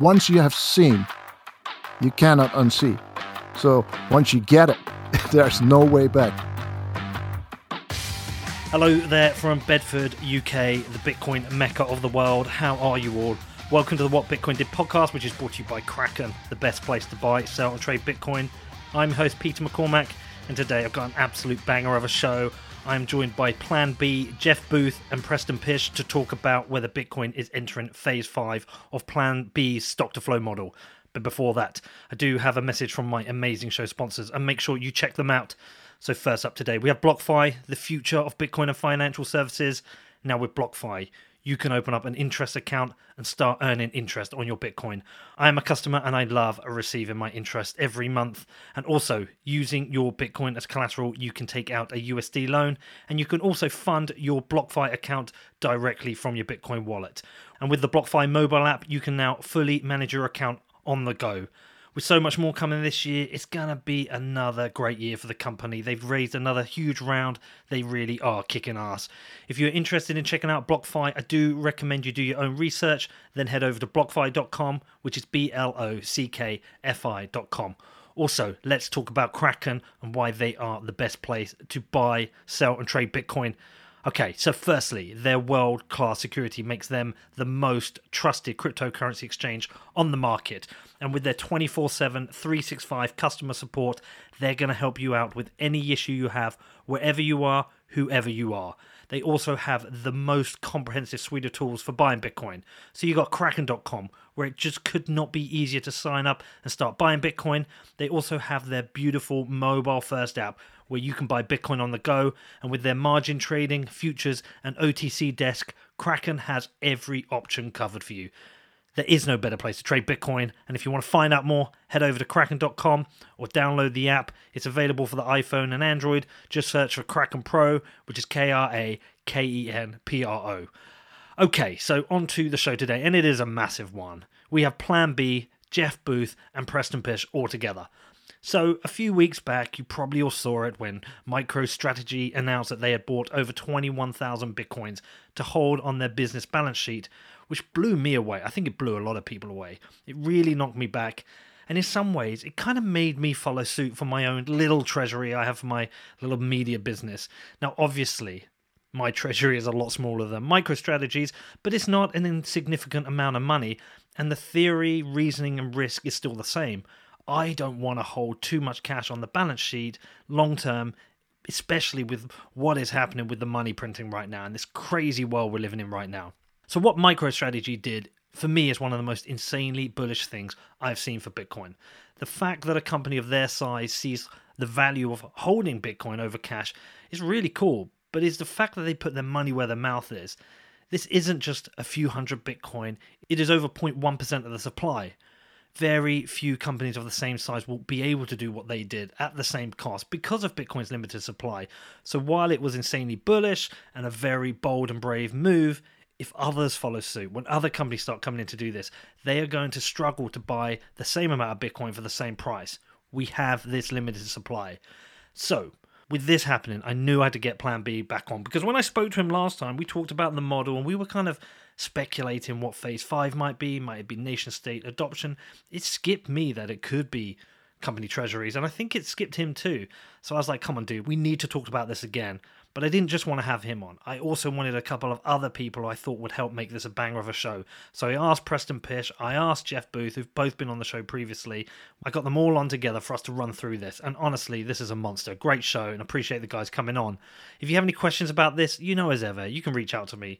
once you have seen, you cannot unsee. So once you get it, there's no way back. Hello there from Bedford, UK, the Bitcoin mecca of the world. How are you all? Welcome to the What Bitcoin Did podcast, which is brought to you by Kraken, the best place to buy, sell, and trade Bitcoin. I'm your host Peter McCormack, and today I've got an absolute banger of a show. I'm joined by Plan B, Jeff Booth, and Preston Pysh to talk about whether Bitcoin is entering phase five of Plan B's stock to flow model. But before that, I do have a message from my amazing show sponsors, and make sure you check them out. So, first up today, we have BlockFi, the future of Bitcoin and financial services. Now, with BlockFi, you can open up an interest account and start earning interest on your Bitcoin. I am a customer and I love receiving my interest every month. And also, using your Bitcoin as collateral, you can take out a USD loan and you can also fund your BlockFi account directly from your Bitcoin wallet. And with the BlockFi mobile app, you can now fully manage your account on the go. With so much more coming this year, it's going to be another great year for the company. They've raised another huge round. They really are kicking ass. If you're interested in checking out BlockFi, I do recommend you do your own research. Then head over to blockfi.com, which is B L O C K F I.com. Also, let's talk about Kraken and why they are the best place to buy, sell, and trade Bitcoin. Okay, so firstly, their world class security makes them the most trusted cryptocurrency exchange on the market. And with their 24 7, 365 customer support, they're going to help you out with any issue you have, wherever you are, whoever you are. They also have the most comprehensive suite of tools for buying Bitcoin. So you got Kraken.com, where it just could not be easier to sign up and start buying Bitcoin. They also have their beautiful mobile first app where you can buy Bitcoin on the go. And with their margin trading, futures, and OTC desk, Kraken has every option covered for you. There is no better place to trade Bitcoin. And if you want to find out more, head over to kraken.com or download the app. It's available for the iPhone and Android. Just search for Kraken Pro, which is K R A K E N P R O. Okay, so on to the show today, and it is a massive one. We have Plan B, Jeff Booth, and Preston Pysh all together. So, a few weeks back, you probably all saw it when MicroStrategy announced that they had bought over 21,000 bitcoins to hold on their business balance sheet, which blew me away. I think it blew a lot of people away. It really knocked me back. And in some ways, it kind of made me follow suit for my own little treasury I have for my little media business. Now, obviously, my treasury is a lot smaller than MicroStrategy's, but it's not an insignificant amount of money, and the theory, reasoning, and risk is still the same. I don't want to hold too much cash on the balance sheet long term, especially with what is happening with the money printing right now and this crazy world we're living in right now. So, what MicroStrategy did for me is one of the most insanely bullish things I've seen for Bitcoin. The fact that a company of their size sees the value of holding Bitcoin over cash is really cool, but it's the fact that they put their money where their mouth is. This isn't just a few hundred Bitcoin, it is over 0.1% of the supply very few companies of the same size will be able to do what they did at the same cost because of Bitcoin's limited supply. So while it was insanely bullish and a very bold and brave move, if others follow suit, when other companies start coming in to do this, they are going to struggle to buy the same amount of Bitcoin for the same price. We have this limited supply. So, with this happening, I knew I had to get Plan B back on because when I spoke to him last time, we talked about the model and we were kind of speculating what phase five might be. Might it be nation state adoption? It skipped me that it could be company treasuries, and I think it skipped him too. So I was like, come on, dude, we need to talk about this again. But I didn't just want to have him on. I also wanted a couple of other people I thought would help make this a banger of a show. So I asked Preston Pysh, I asked Jeff Booth, who've both been on the show previously. I got them all on together for us to run through this. And honestly, this is a monster. Great show, and appreciate the guys coming on. If you have any questions about this, you know as ever, you can reach out to me.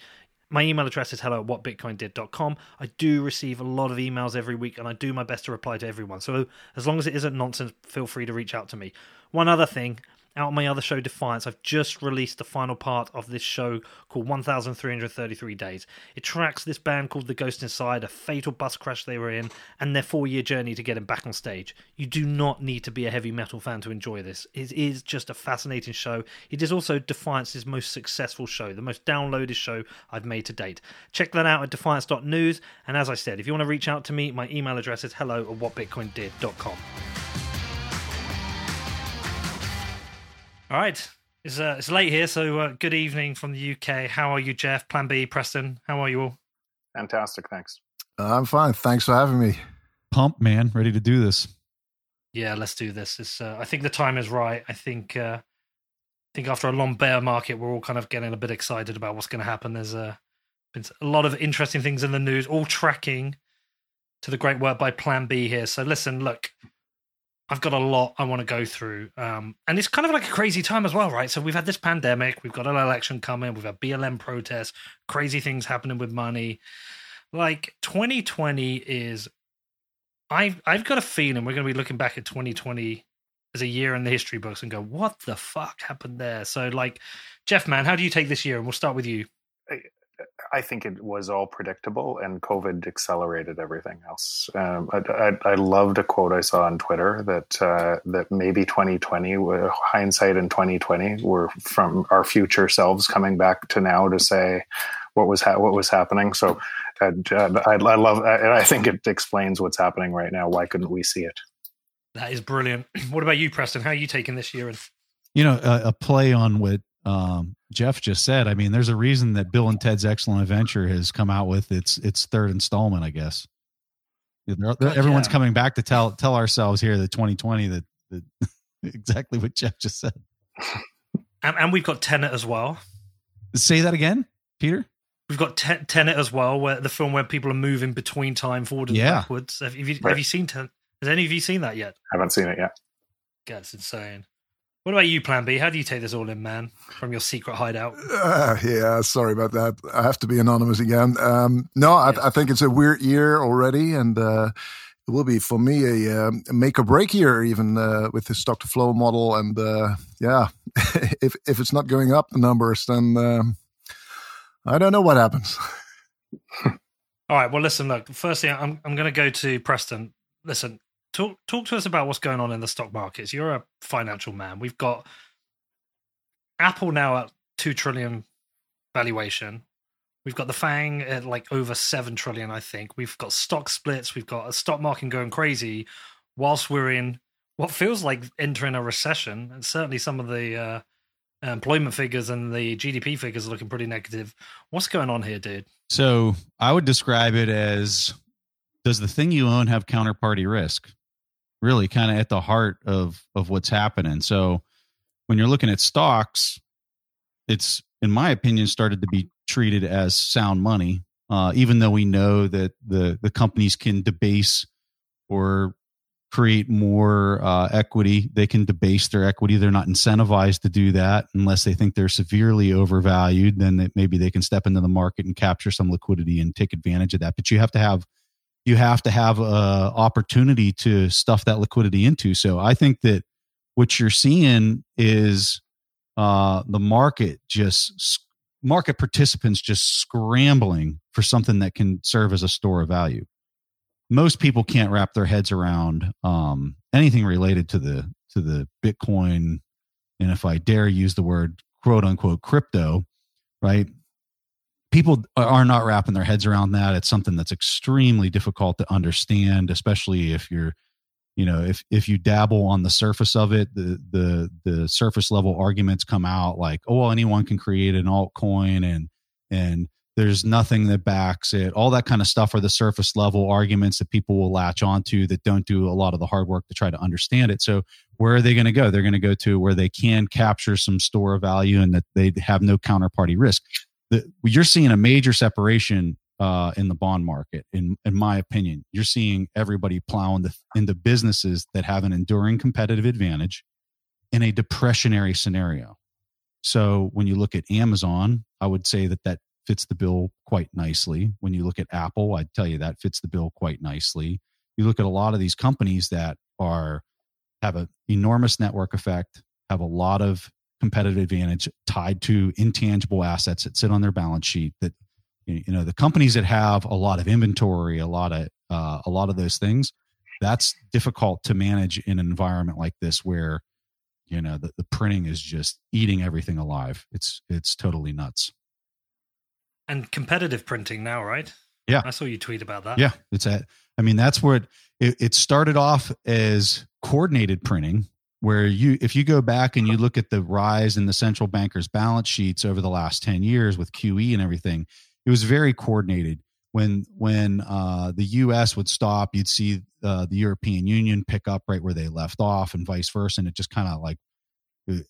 My email address is hello at whatbitcoindid.com. I do receive a lot of emails every week and I do my best to reply to everyone. So as long as it isn't nonsense, feel free to reach out to me. One other thing, out on my other show, Defiance, I've just released the final part of this show called 1333 Days. It tracks this band called The Ghost Inside, a fatal bus crash they were in, and their four year journey to getting back on stage. You do not need to be a heavy metal fan to enjoy this. It is just a fascinating show. It is also Defiance's most successful show, the most downloaded show I've made to date. Check that out at defiance.news. And as I said, if you want to reach out to me, my email address is hello at whatbitcoindid.com. All right. It's, uh, it's late here, so uh, good evening from the UK. How are you, Jeff? Plan B, Preston. How are you all? Fantastic, thanks. I'm fine. Thanks for having me. Pump, man. Ready to do this. Yeah, let's do this. It's, uh, I think the time is right. I think uh, I think after a long bear market, we're all kind of getting a bit excited about what's going to happen. There's uh, been a lot of interesting things in the news, all tracking to the great work by Plan B here. So listen, look, I've got a lot I want to go through. Um, and it's kind of like a crazy time as well, right? So we've had this pandemic, we've got an election coming, we've had BLM protests, crazy things happening with money. Like 2020 is I've I've got a feeling we're gonna be looking back at 2020 as a year in the history books and go, what the fuck happened there? So like Jeff man, how do you take this year? And we'll start with you. I think it was all predictable, and COVID accelerated everything else. Um, I, I, I, loved a quote I saw on Twitter that uh, that maybe 2020, hindsight in 2020, were from our future selves coming back to now to say what was ha- what was happening. So uh, I, I love, I think it explains what's happening right now. Why couldn't we see it? That is brilliant. What about you, Preston? How are you taking this year? You know, a, a play on what um, Jeff just said. I mean, there's a reason that Bill and Ted's Excellent Adventure has come out with its its third installment. I guess everyone's yeah. coming back to tell tell ourselves here that 2020 that, that exactly what Jeff just said. And, and, we've got Tenet as well. Say that again, Peter. We've got Ten- Tenet as well, where the film where people are moving between time forward and yeah. backwards. Have, you, right. have you seen Tenet? Has any of you seen that yet? Haven't seen it yet. That's insane. What about you, Plan B? How do you take this all in, man, from your secret hideout? Uh, yeah, sorry about that. I have to be anonymous again. Um, no, I, I, think it's a weird year already, and uh, it will be for me a, a make or break year, even uh, with the stock to flow model. And uh, yeah, if if it's not going up the numbers, then um, I don't know what happens. all right. Well, listen. Look, firstly, I'm I'm going to go to Preston. Listen, talk talk to us about what's going on in the stock markets. You're a financial man. We've got Apple now at two trillion valuation. We've got the Fang at like over seven trillion, I think. We've got stock splits. We've got a stock market going crazy, whilst we're in what feels like entering a recession. And certainly, some of the uh, employment figures and the GDP figures are looking pretty negative. What's going on here, dude? So I would describe it as: Does the thing you own have counterparty risk? Really kind of at the heart of of what's happening. So when you're looking at stocks, it's in my opinion started to be treated as sound money, uh, even though we know that the the companies can debase or create more uh, equity. They can debase their equity. They're not incentivized to do that unless they think they're severely overvalued. Then maybe they can step into the market and capture some liquidity and take advantage of that. But you have to have you have to have a opportunity to stuff that liquidity into. So I think that what you're seeing is uh, the market just market participants just scrambling for something that can serve as a store of value. Most people can't wrap their heads around um, anything related to the to the Bitcoin, and if I dare use the word quote unquote crypto, right? People are not wrapping their heads around that. It's something that's extremely difficult to understand especially if you're you know if if you dabble on the surface of it the the the surface level arguments come out like oh well anyone can create an altcoin and and there's nothing that backs it. All that kind of stuff are the surface level arguments that people will latch onto that don't do a lot of the hard work to try to understand it. So where are they going to go? They're going to go to where they can capture some store of value and that they have no counterparty risk the, you're seeing a major separation uh, in the bond market. In in my opinion, you're seeing everybody plowing the, into businesses that have an enduring competitive advantage in a depressionary scenario. So when you look at Amazon, I would say that that fits the bill quite nicely. When you look at Apple, I'd tell you that fits the bill quite nicely. You look at a lot of these companies that are have an enormous network effect, have a lot of competitive advantage tied to intangible assets that sit on their balance sheet that you know the companies that have a lot of inventory a lot of uh, a lot of those things that's difficult to manage in an environment like this where you know the, the printing is just eating everything alive. It's it's totally nuts. And competitive printing now right? Yeah. I saw you tweet about that. Yeah it's at i mean that's where it, it started off as coordinated printing where you if you go back and you look at the rise in the central bankers balance sheets over the last 10 years with QE and everything it was very coordinated when when uh, the U.S. would stop, you'd see uh, the European Union pick up right where they left off, and vice versa. And it just kind of like it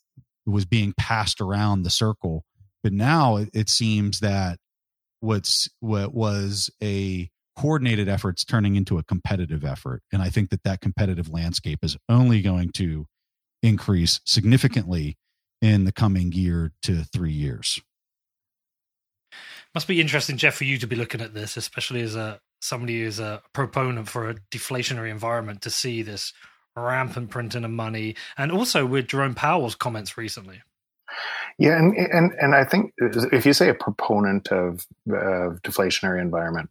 was being passed around the circle. But now it, it seems that what's what was a coordinated efforts turning into a competitive effort, and I think that that competitive landscape is only going to increase significantly in the coming year to three years. Must be interesting, Jeff, for you to be looking at this, especially as a somebody who's a proponent for a deflationary environment, to see this rampant printing of money, and also with Jerome Powell's comments recently. Yeah, and and and I think if you say a proponent of of deflationary environment,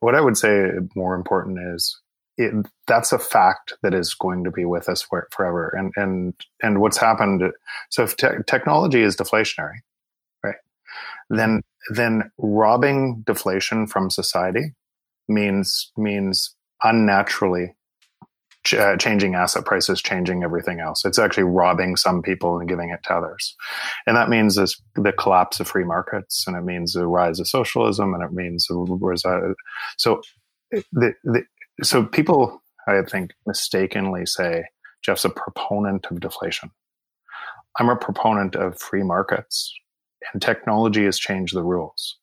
what I would say more important is it, that's a fact that is going to be with us for, forever. And and and what's happened? So if te- technology is deflationary, right, then then robbing deflation from society means means unnaturally ch- uh, changing asset prices, changing everything else. It's actually robbing some people and giving it to others, and that means this, the collapse of free markets, and it means the rise of socialism, and it means so the, the so people, I think, mistakenly say Jeff's a proponent of deflation. I'm a proponent of free markets, and technology has changed the rules.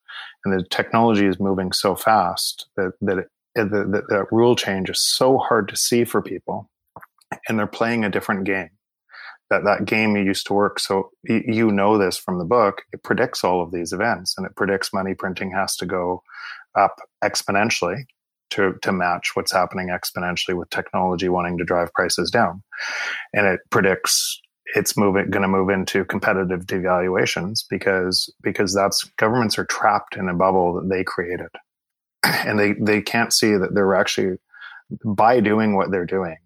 And the technology is moving so fast that that, it, that, that, that rule change is so hard to see for people, and they're playing a different game. That that game used to work. So you know this from the book. It predicts all of these events, and it predicts money printing has to go up exponentially to, to match what's happening exponentially with technology wanting to drive prices down. And it predicts it's moving going to move into competitive devaluations because because that's governments are trapped in a bubble that they created. And they, they can't see that they're actually by doing what they're doing,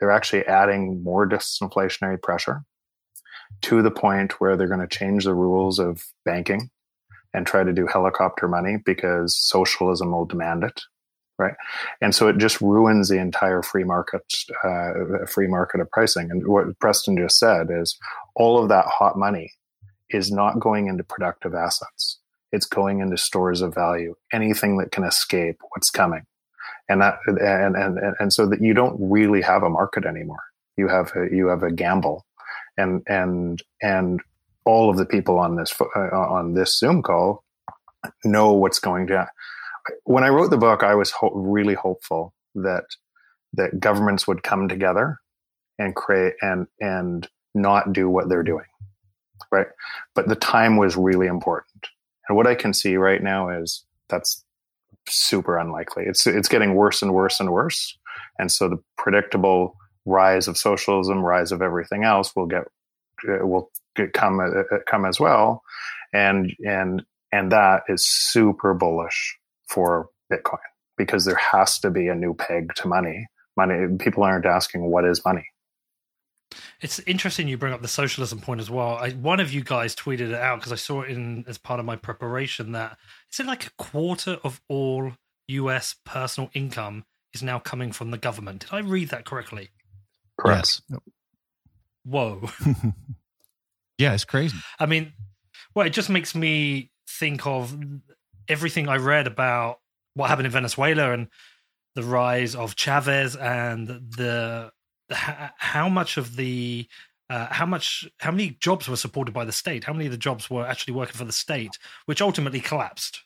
they're actually adding more disinflationary pressure to the point where they're going to change the rules of banking and try to do helicopter money because socialism will demand it right? And so it just ruins the entire free market, uh, free market of pricing. And what Preston just said is all of that hot money is not going into productive assets. It's going into stores of value, anything that can escape what's coming. And that, and, and, and so that you don't really have a market anymore. You have a, you have a gamble and, and, and all of the people on this, uh, on this Zoom call know what's going to when I wrote the book, I was ho- really hopeful that that governments would come together and create and and not do what they're doing, right? But the time was really important, and what I can see right now is that's super unlikely. It's it's getting worse and worse and worse, and so the predictable rise of socialism, rise of everything else will get will get, come uh, come as well, and and and that is super bullish for Bitcoin because there has to be a new peg to money. Money people aren't asking what is money. It's interesting you bring up the socialism point as well. I, one of you guys tweeted it out because I saw it in as part of my preparation that is it like a quarter of all U.S. personal income is now coming from the government. Did I read that correctly? Correct. Yes. Whoa. yeah, it's crazy. I mean, well, it just makes me think of everything I read about what happened in Venezuela and the rise of Chavez and the, the how much of the uh, how much how many jobs were supported by the state? How many of the jobs were actually working for the state which ultimately collapsed.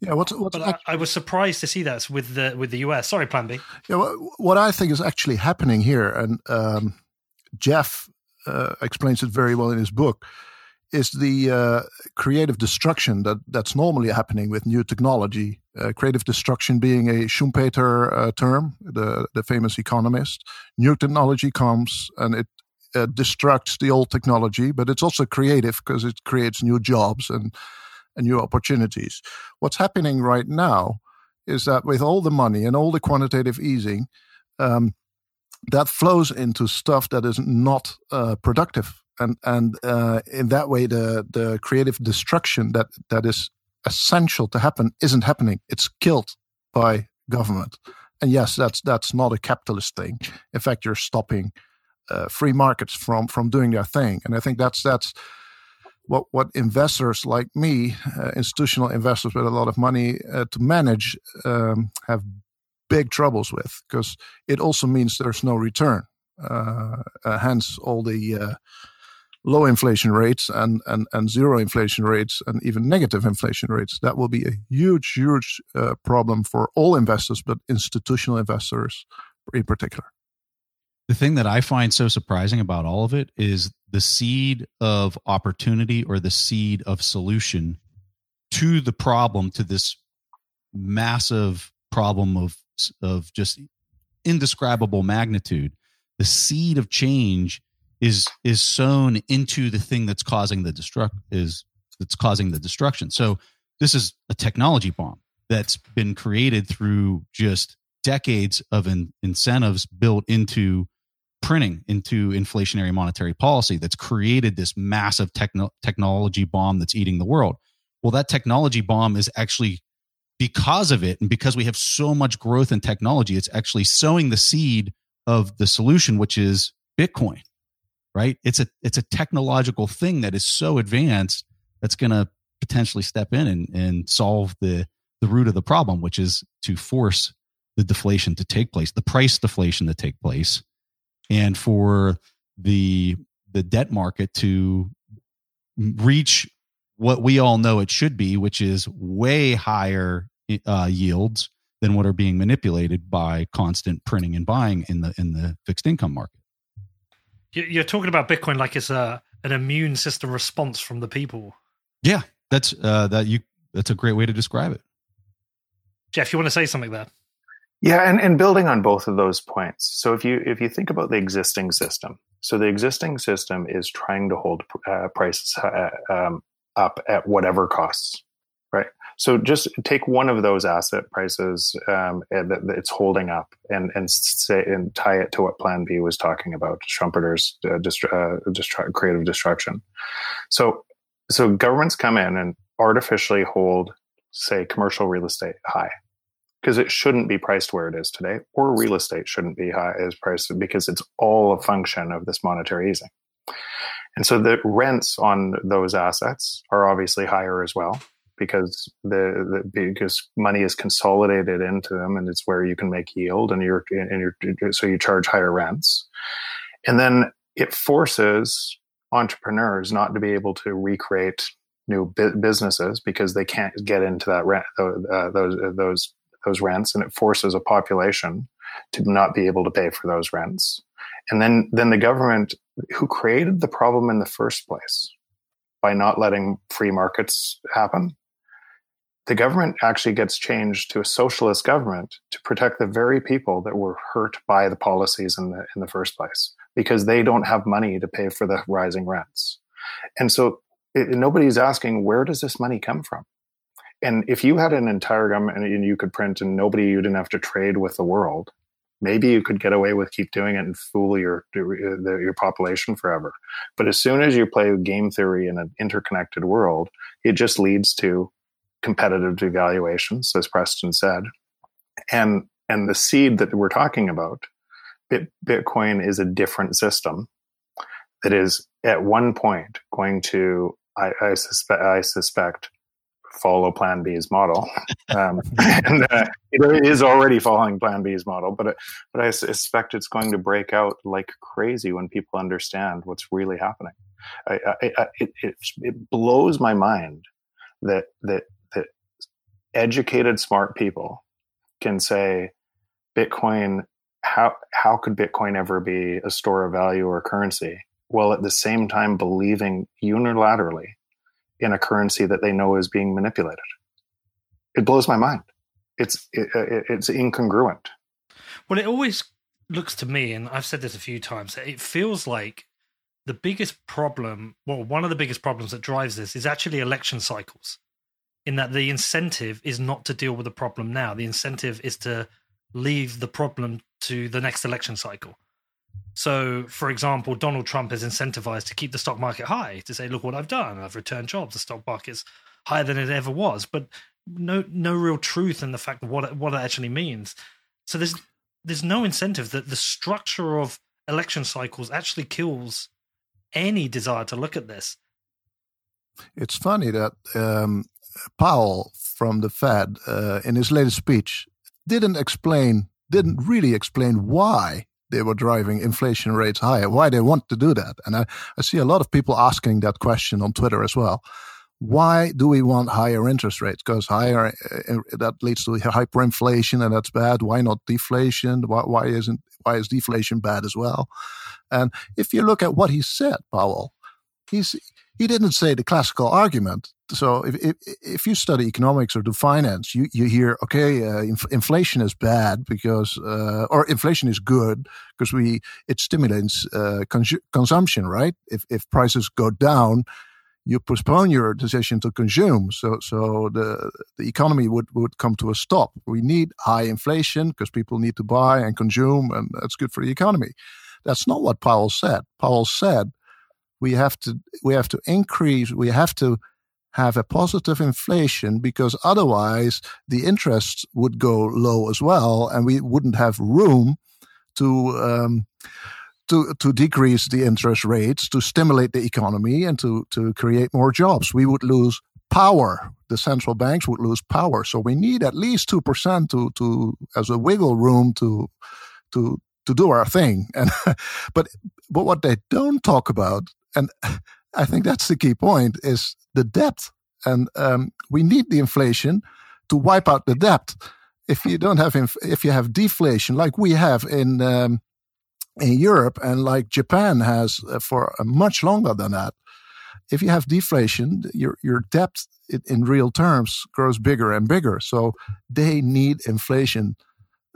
Yeah what's, what's but actually, I, I, was surprised to see that with the with the us sorry plan b. Yeah what, what i think is actually happening here and um, jeff uh, explains it very well in his book is the uh, creative destruction that that's normally happening with new technology. Uh, creative destruction being a Schumpeter uh, term, the the famous economist. New technology comes and it uh, destructs the old technology, but it's also creative because it creates new jobs and, and new opportunities. What's happening right now is that with all the money and all the quantitative easing, um, that flows into stuff that is not uh, productive and and uh, in that way the the creative destruction that that is essential to happen isn't happening. It's killed by government. And yes that's that's not a capitalist thing. In fact you're stopping uh, free markets from from doing their thing. And i think that's that's what what investors like me, uh, institutional investors with a lot of money uh, to manage, um, have big troubles with because it also means there's no return. Uh, uh hence, all the low inflation rates and, and, and zero inflation rates and even negative inflation rates. That will be a huge, huge uh, problem for all investors, but institutional investors in particular. The thing that I find so surprising about all of it is the seed of opportunity or the seed of solution to the problem, to this massive problem of, of just indescribable magnitude. The seed of change is is sown into the thing that's causing the destruct is that's causing the destruction. So this is a technology bomb that's been created through just decades of in, incentives built into printing into inflationary monetary policy that's created this massive techno- technology bomb that's eating the world. Well, that technology bomb is actually because of it and because we have so much growth in technology, it's actually sowing the seed of the solution, which is Bitcoin right? It's a it's a technological thing that is so advanced that's going to potentially step in and, and solve the the root of the problem, which is to force the deflation to take place, the price deflation to take place, and for the the debt market to reach what we all know it should be, which is way higher uh, yields than what are being manipulated by constant printing and buying in the in the fixed income market. You're talking about Bitcoin like it's a an immune system response from the people. Yeah, that's uh, that you. That's a great way to describe it. Jeff, you want to say something there? Yeah, and, and building on both of those points. So if you if you think about the existing system, so the existing system is trying to hold uh, prices uh, um, up at whatever costs, right? So just take one of those asset prices um, that, it's holding up, and and say and tie it to what Plan B was talking about, Schumpeter's uh, uh, creative destruction. So so governments come in and artificially hold, say, commercial real estate high because it shouldn't be priced where it is today, or real estate shouldn't be high as priced because it's all a function of this monetary easing. And so the rents on those assets are obviously higher as well because the, the, because money is consolidated into them and it's where you can make yield and you're and you're so you charge higher rents. And then it forces entrepreneurs not to be able to recreate new bu- businesses because they can't get into that rent uh, those uh, those those rents. And it forces a population to not be able to pay for those rents. And then then the government who created the problem in the first place by not letting free markets happen the government actually gets changed to a socialist government to protect the very people that were hurt by the policies in the in the first place because they don't have money to pay for the rising rents. And so it, nobody's asking where does this money come from? And if you had an entire government and you could print and nobody you didn't have to trade with the world maybe you could get away with keep doing it and fool your your population forever. But as soon as you play game theory in an interconnected world it just leads to competitive devaluations, as Preston said. And and the seed that we're talking about, Bitcoin is a different system that is at one point going to, I, I suspect, I suspect, follow Plan B's model, um, and uh, it is already following Plan B's model. But but I suspect it's going to break out like crazy when people understand what's really happening. I, I, I, it, it, it blows my mind that that educated, smart people can say, Bitcoin, how, how could Bitcoin ever be a store of value or currency? While at the same time believing unilaterally in a currency that they know is being manipulated. It blows my mind. It's, it, it, it's incongruent. Well, it always looks to me, and I've said this a few times, it feels like the biggest problem, well, one of the biggest problems that drives this is actually election cycles in that the incentive is not to deal with the problem now. The incentive is to leave the problem to the next election cycle. So, for example, Donald Trump is incentivized to keep the stock market high, to say, look what I've done. I've returned jobs. The stock market's higher than it ever was. But no no real truth in the fact of what it, what it actually means. So there's there's no incentive that the structure of election cycles actually kills any desire to look at this It's funny that um, Powell from the Fed uh, in his latest speech didn't explain, didn't really explain why they were driving inflation rates higher, why they want to do that. And I, I see a lot of people asking that question on Twitter as well. Why do we want higher interest rates? Because higher uh, that leads to hyperinflation, and that's bad. Why not deflation? Why, why isn't why is deflation bad as well? And if you look at what he said, Powell, he's he didn't say the classical argument. So if if, if you study economics or do finance, you, you hear okay, uh, inf- inflation is bad because uh, or inflation is good because we it stimulates uh, cons- consumption, right? If if prices go down, you postpone your decision to consume. So so the the economy would would come to a stop. We need high inflation because people need to buy and consume, and that's good for the economy. That's not what Powell said. Powell said we have to we have to increase we have to have a positive inflation because otherwise the interest would go low as well and we wouldn't have room to um, to to decrease the interest rates to stimulate the economy and to to create more jobs. We would lose power. The central banks would lose power. So we need at least 2% to to as a wiggle room to to to do our thing. And but but what they don't talk about and I think that's the key point is the debt. And um, we need the inflation to wipe out the debt. If you don't have, inf- if you have deflation like we have in, um, in Europe and like Japan has uh, for much longer than that, if you have deflation, your, your debt in real terms grows bigger and bigger. So they need inflation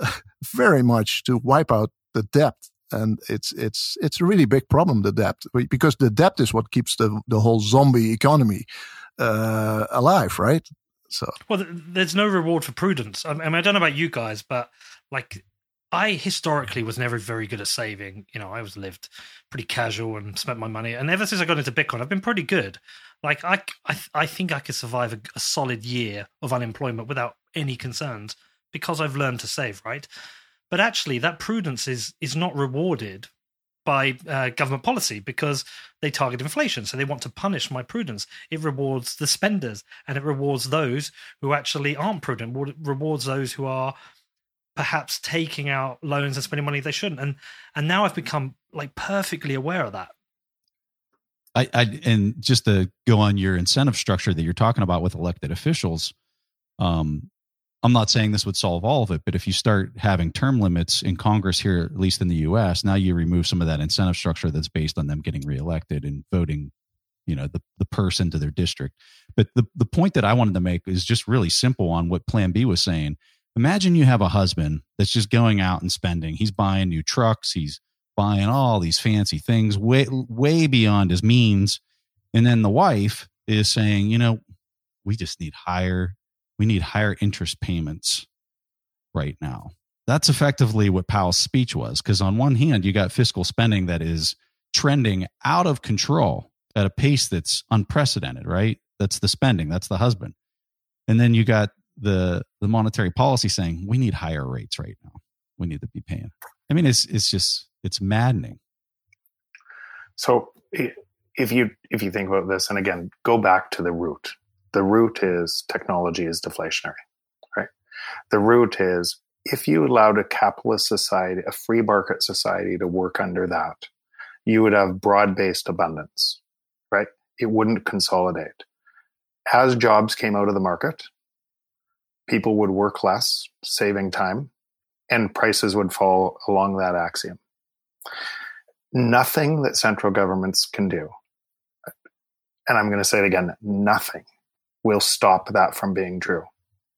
very much to wipe out the debt and it's it's it's a really big problem the debt because the debt is what keeps the the whole zombie economy uh, alive right so well there's no reward for prudence I mean, I don't know about you guys but like I historically was never very good at saving. You know, I was lived pretty casual and spent my money. And ever since I got into Bitcoin, I've been pretty good. Like I, I, I think I could survive a, a solid year of unemployment without any concerns because I've learned to save. Right. But actually, that prudence is is not rewarded by uh, government policy because they target inflation. So they want to punish my prudence. It rewards the spenders and it rewards those who actually aren't prudent. It rewards those who are perhaps taking out loans and spending money they shouldn't. And and now I've become like perfectly aware of that. I, I and just to go on your incentive structure that you're talking about with elected officials, um, I'm not saying this would solve all of it, but if you start having term limits in Congress here, at least in the US, now you remove some of that incentive structure that's based on them getting reelected and voting, you know, the, the person to their district. But the, the point that I wanted to make is just really simple on what Plan B was saying. Imagine you have a husband that's just going out and spending. He's buying new trucks, he's buying all these fancy things way way beyond his means. And then the wife is saying, you know, we just need higher we need higher interest payments right now. That's effectively what Powell's speech was. Because on one hand, you got fiscal spending that is trending out of control at a pace that's unprecedented, right? That's the spending, that's the husband. And then you got the the monetary policy saying we need higher rates right now. We need to be paying. I mean, it's it's just it's maddening. So if you if you think about this, and again, go back to the root the root is technology is deflationary, right? The root is if you allowed a capitalist society, a free market society to work under that, you would have broad based abundance, right? It wouldn't consolidate. As jobs came out of the market, people would work less, saving time, and prices would fall along that axiom. Nothing that central governments can do, and I'm going to say it again nothing will stop that from being true.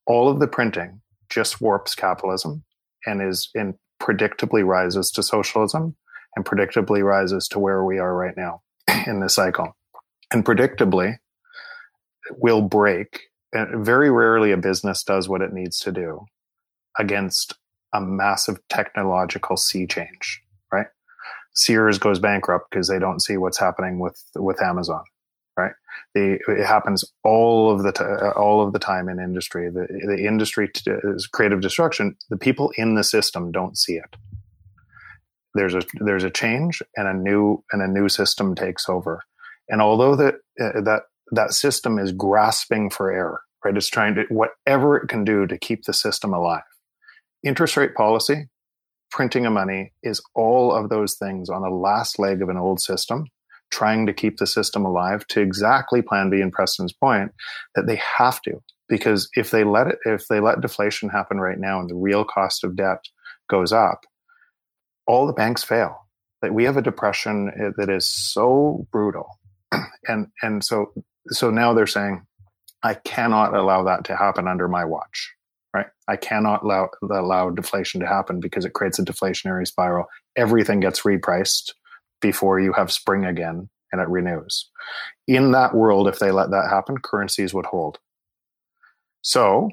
All of the printing just warps capitalism and is in predictably rises to socialism and predictably rises to where we are right now in this cycle. And predictably will break. And very rarely a business does what it needs to do against a massive technological sea change, right? Sears goes bankrupt because they don't see what's happening with with Amazon right? The, it happens all of the t- all of the time in industry. The, the industry t- is creative destruction. The people in the system don't see it. There's a there's a change, and a new and a new system takes over. And although that uh, that that system is grasping for air, right? It's trying to whatever it can do to keep the system alive. Interest rate policy, printing of money is all of those things on a last leg of an old system, trying to keep the system alive to exactly plan B and Preston's point that they have to. Because if they let it, if they let deflation happen right now and the real cost of debt goes up, all the banks fail. That we have a depression eh, that is so brutal, and and so so now they're saying, I cannot allow that to happen under my watch right? I cannot allow, allow deflation to happen because it creates a deflationary spiral. Everything gets repriced before you have spring again and it renews. In that world, if they let that happen, currencies would hold. So,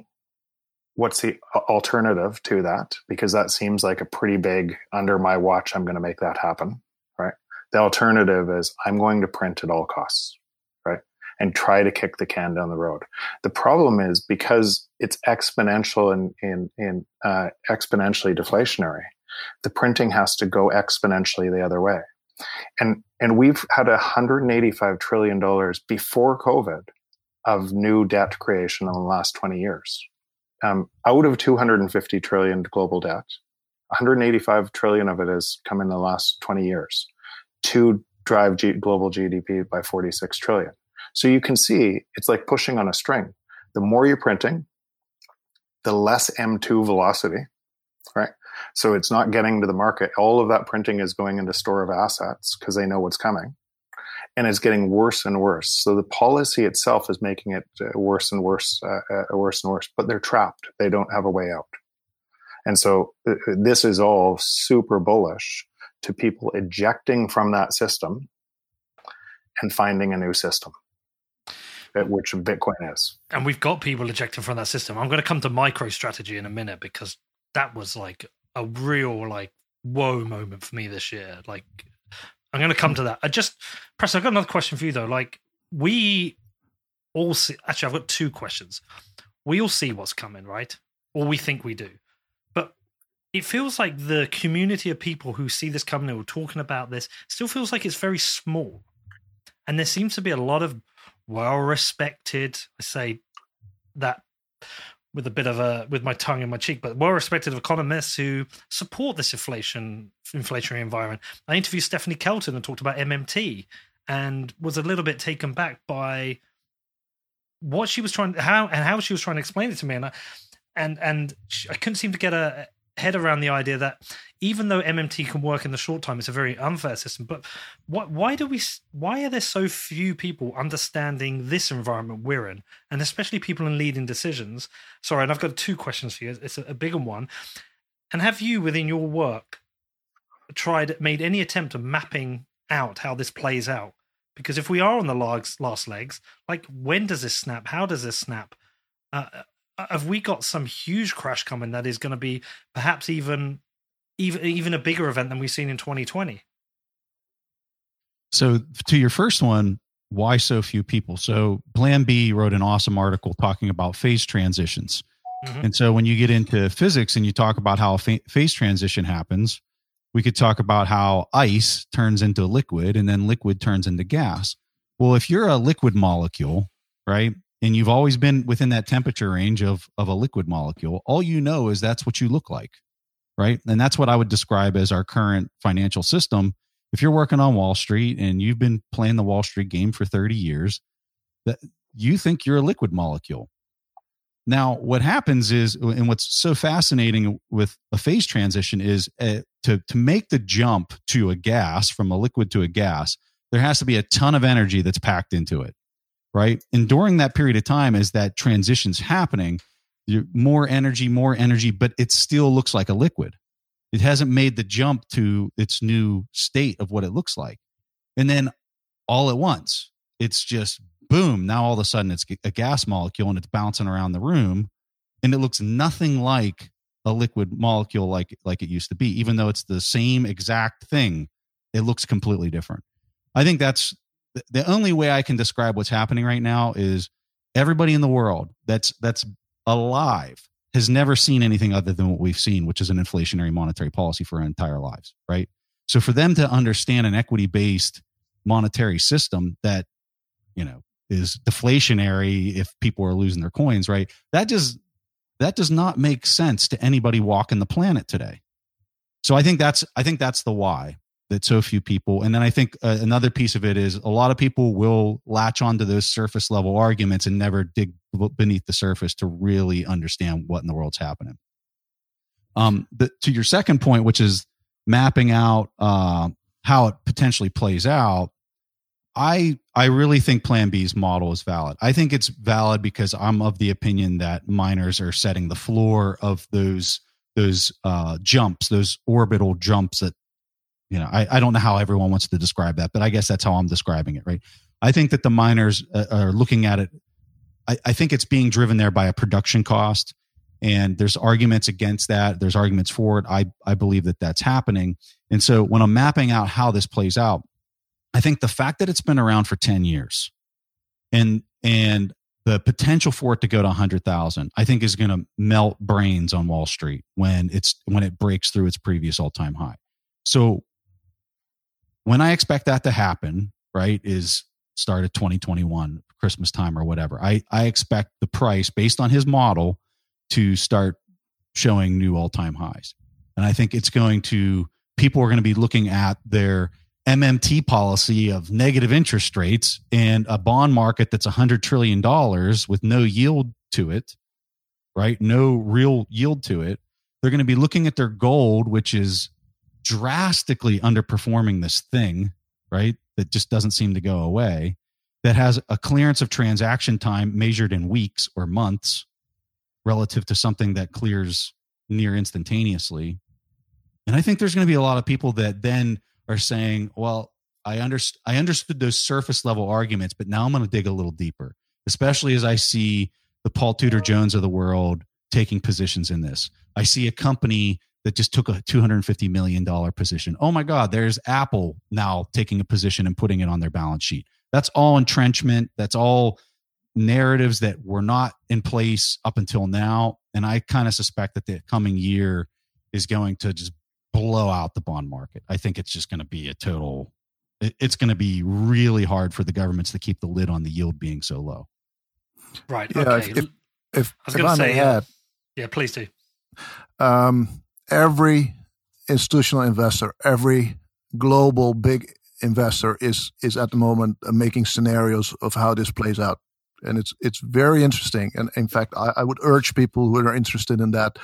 what's the alternative to that? Because that seems like a pretty big under my watch, I'm going to make that happen, right? The alternative is I'm going to print at all costs right? and try to kick the can down the road. The problem is because it's exponential and uh, exponentially deflationary, the printing has to go exponentially the other way. And and we've had 185 trillion dollars before COVID of new debt creation in the last 20 years. Um, out of 250 trillion global debt, 185 trillion of it has come in the last 20 years to drive G- global GDP by 46 trillion. So you can see it's like pushing on a string. The more you're printing, the less M2 velocity? So it's not getting to the market. All of that printing is going into store of assets because they know what's coming. And it's getting worse and worse. So the policy itself is making it uh, worse and worse, uh, uh, worse and worse, but they're trapped. They don't have a way out. And so uh, this is all super bullish to people ejecting from that system and finding a new system which Bitcoin is. And we've got people ejecting from that system. I'm going to come to MicroStrategy in a minute because that was like a real like whoa moment for me this year. Like I'm going to come to that. I just press. I've got another question for you though. Like we all see. Actually, I've got two questions. We all see what's coming, right? Or we think we do, but it feels like the community of people who see this coming or talking about this still feels like it's very small. And there seems to be a lot of well respected. I say that with a bit of a with my tongue in my cheek, but well respected economists who support this inflation inflationary environment. I interviewed Stephanie Kelton and talked about MMT and was a little bit taken back by what she was trying how and how she was trying to explain it to me and I, and and I couldn't seem to get a head around the idea that even though MMT can work in the short time, it's a very unfair system. But what, why do we? Why are there so few people understanding this environment we're in, and especially people in leading decisions? Sorry, and I've got two questions for you. It's a, a bigger one. And have you, within your work, tried made any attempt of mapping out how this plays out? Because if we are on the last, legs, like when does this snap? How does this snap? Uh have we got some huge crash coming that is going to be perhaps even even even a bigger event than we've seen in 2020. So to your first one, why so few people? So Plan B wrote an awesome article talking about phase transitions. Mm-hmm. And so when you get into physics and you talk about how a phase transition happens, we could talk about how ice turns into liquid and then liquid turns into gas. Well, if you're a liquid molecule, right? And you've always been within that temperature range of, of a liquid molecule, all you know is that's what you look like right? And that's what I would describe as our current financial system. If you're working on Wall Street and you've been playing the Wall Street game for 30 years, that you think you're a liquid molecule. Now, what happens is, and what's so fascinating with a phase transition is uh, to, to make the jump to a gas from a liquid to a gas, there has to be a ton of energy that's packed into it, right? And during that period of time, as that transition's happening, more energy, more energy, but it still looks like a liquid. It hasn't made the jump to its new state of what it looks like. And then all at once, it's just boom. Now all of a sudden it's a gas molecule and it's bouncing around the room and it looks nothing like a liquid molecule like like it used to be even though it's the same exact thing it looks completely different i think that's the only way i can describe what's happening right now is everybody in the world that's that's alive has never seen anything other than what we've seen, which is an inflationary monetary policy for our entire lives, right? So for them to understand an equity based monetary system that, you know, is deflationary if people are losing their coins, right? That just that does not make sense to anybody walking the planet today. So I think that's I think that's the why that so few people and then I think uh, another piece of it is a lot of people will latch onto those surface level arguments and never dig beneath the surface to really understand what in the world's happening. Um, the, to your second point, which is mapping out uh, how it potentially plays out, I I really think Plan B's model is valid. I think it's valid because I'm of the opinion that miners are setting the floor of those those uh, jumps, those orbital jumps that you know. I, I don't know how everyone wants to describe that, but I guess that's how I'm describing it. Right. I think that the miners uh, are looking at it. I, I think it's being driven there by a production cost, and there's arguments against that. There's arguments for it. I I believe that that's happening, and so when I'm mapping out how this plays out I think the fact that it's been around for 10 years and and the potential for it to go to 100,000 I think is going to melt brains on Wall Street when it's when it breaks through its previous all-time high. So when I expect that to happen, right, is start of 2021 Christmas time or whatever. I I expect the price based on his model to start showing new all-time highs. And I think it's going to people are going to be looking at their MMT policy of negative interest rates and a bond market that's $100 trillion with no yield to it, right? No real yield to it. They're going to be looking at their gold, which is drastically underperforming this thing, right? That just doesn't seem to go away, that has a clearance of transaction time measured in weeks or months relative to something that clears near instantaneously. And I think there's going to be a lot of people that then are saying, well, I, underst- I understood those surface level arguments, but now I'm going to dig a little deeper, especially as I see the Paul Tudor Jones of the world taking positions in this. I see a company that just took a $250 million position. Oh my God, there's Apple now taking a position and putting it on their balance sheet. That's all entrenchment. That's all narratives that were not in place up until now. And I kind of suspect that the coming year is going to just blow out the bond market. I think it's just going to be a total. It's going to be really hard for the governments to keep the lid on the yield being so low. Right. Yeah. Okay. If, if, I was going to say, may uh, yeah, please do. um, every institutional investor, every global big investor is is at the moment uh, making scenarios of how this plays out, and it's it's very interesting. And in fact, I, I would urge people who are interested in that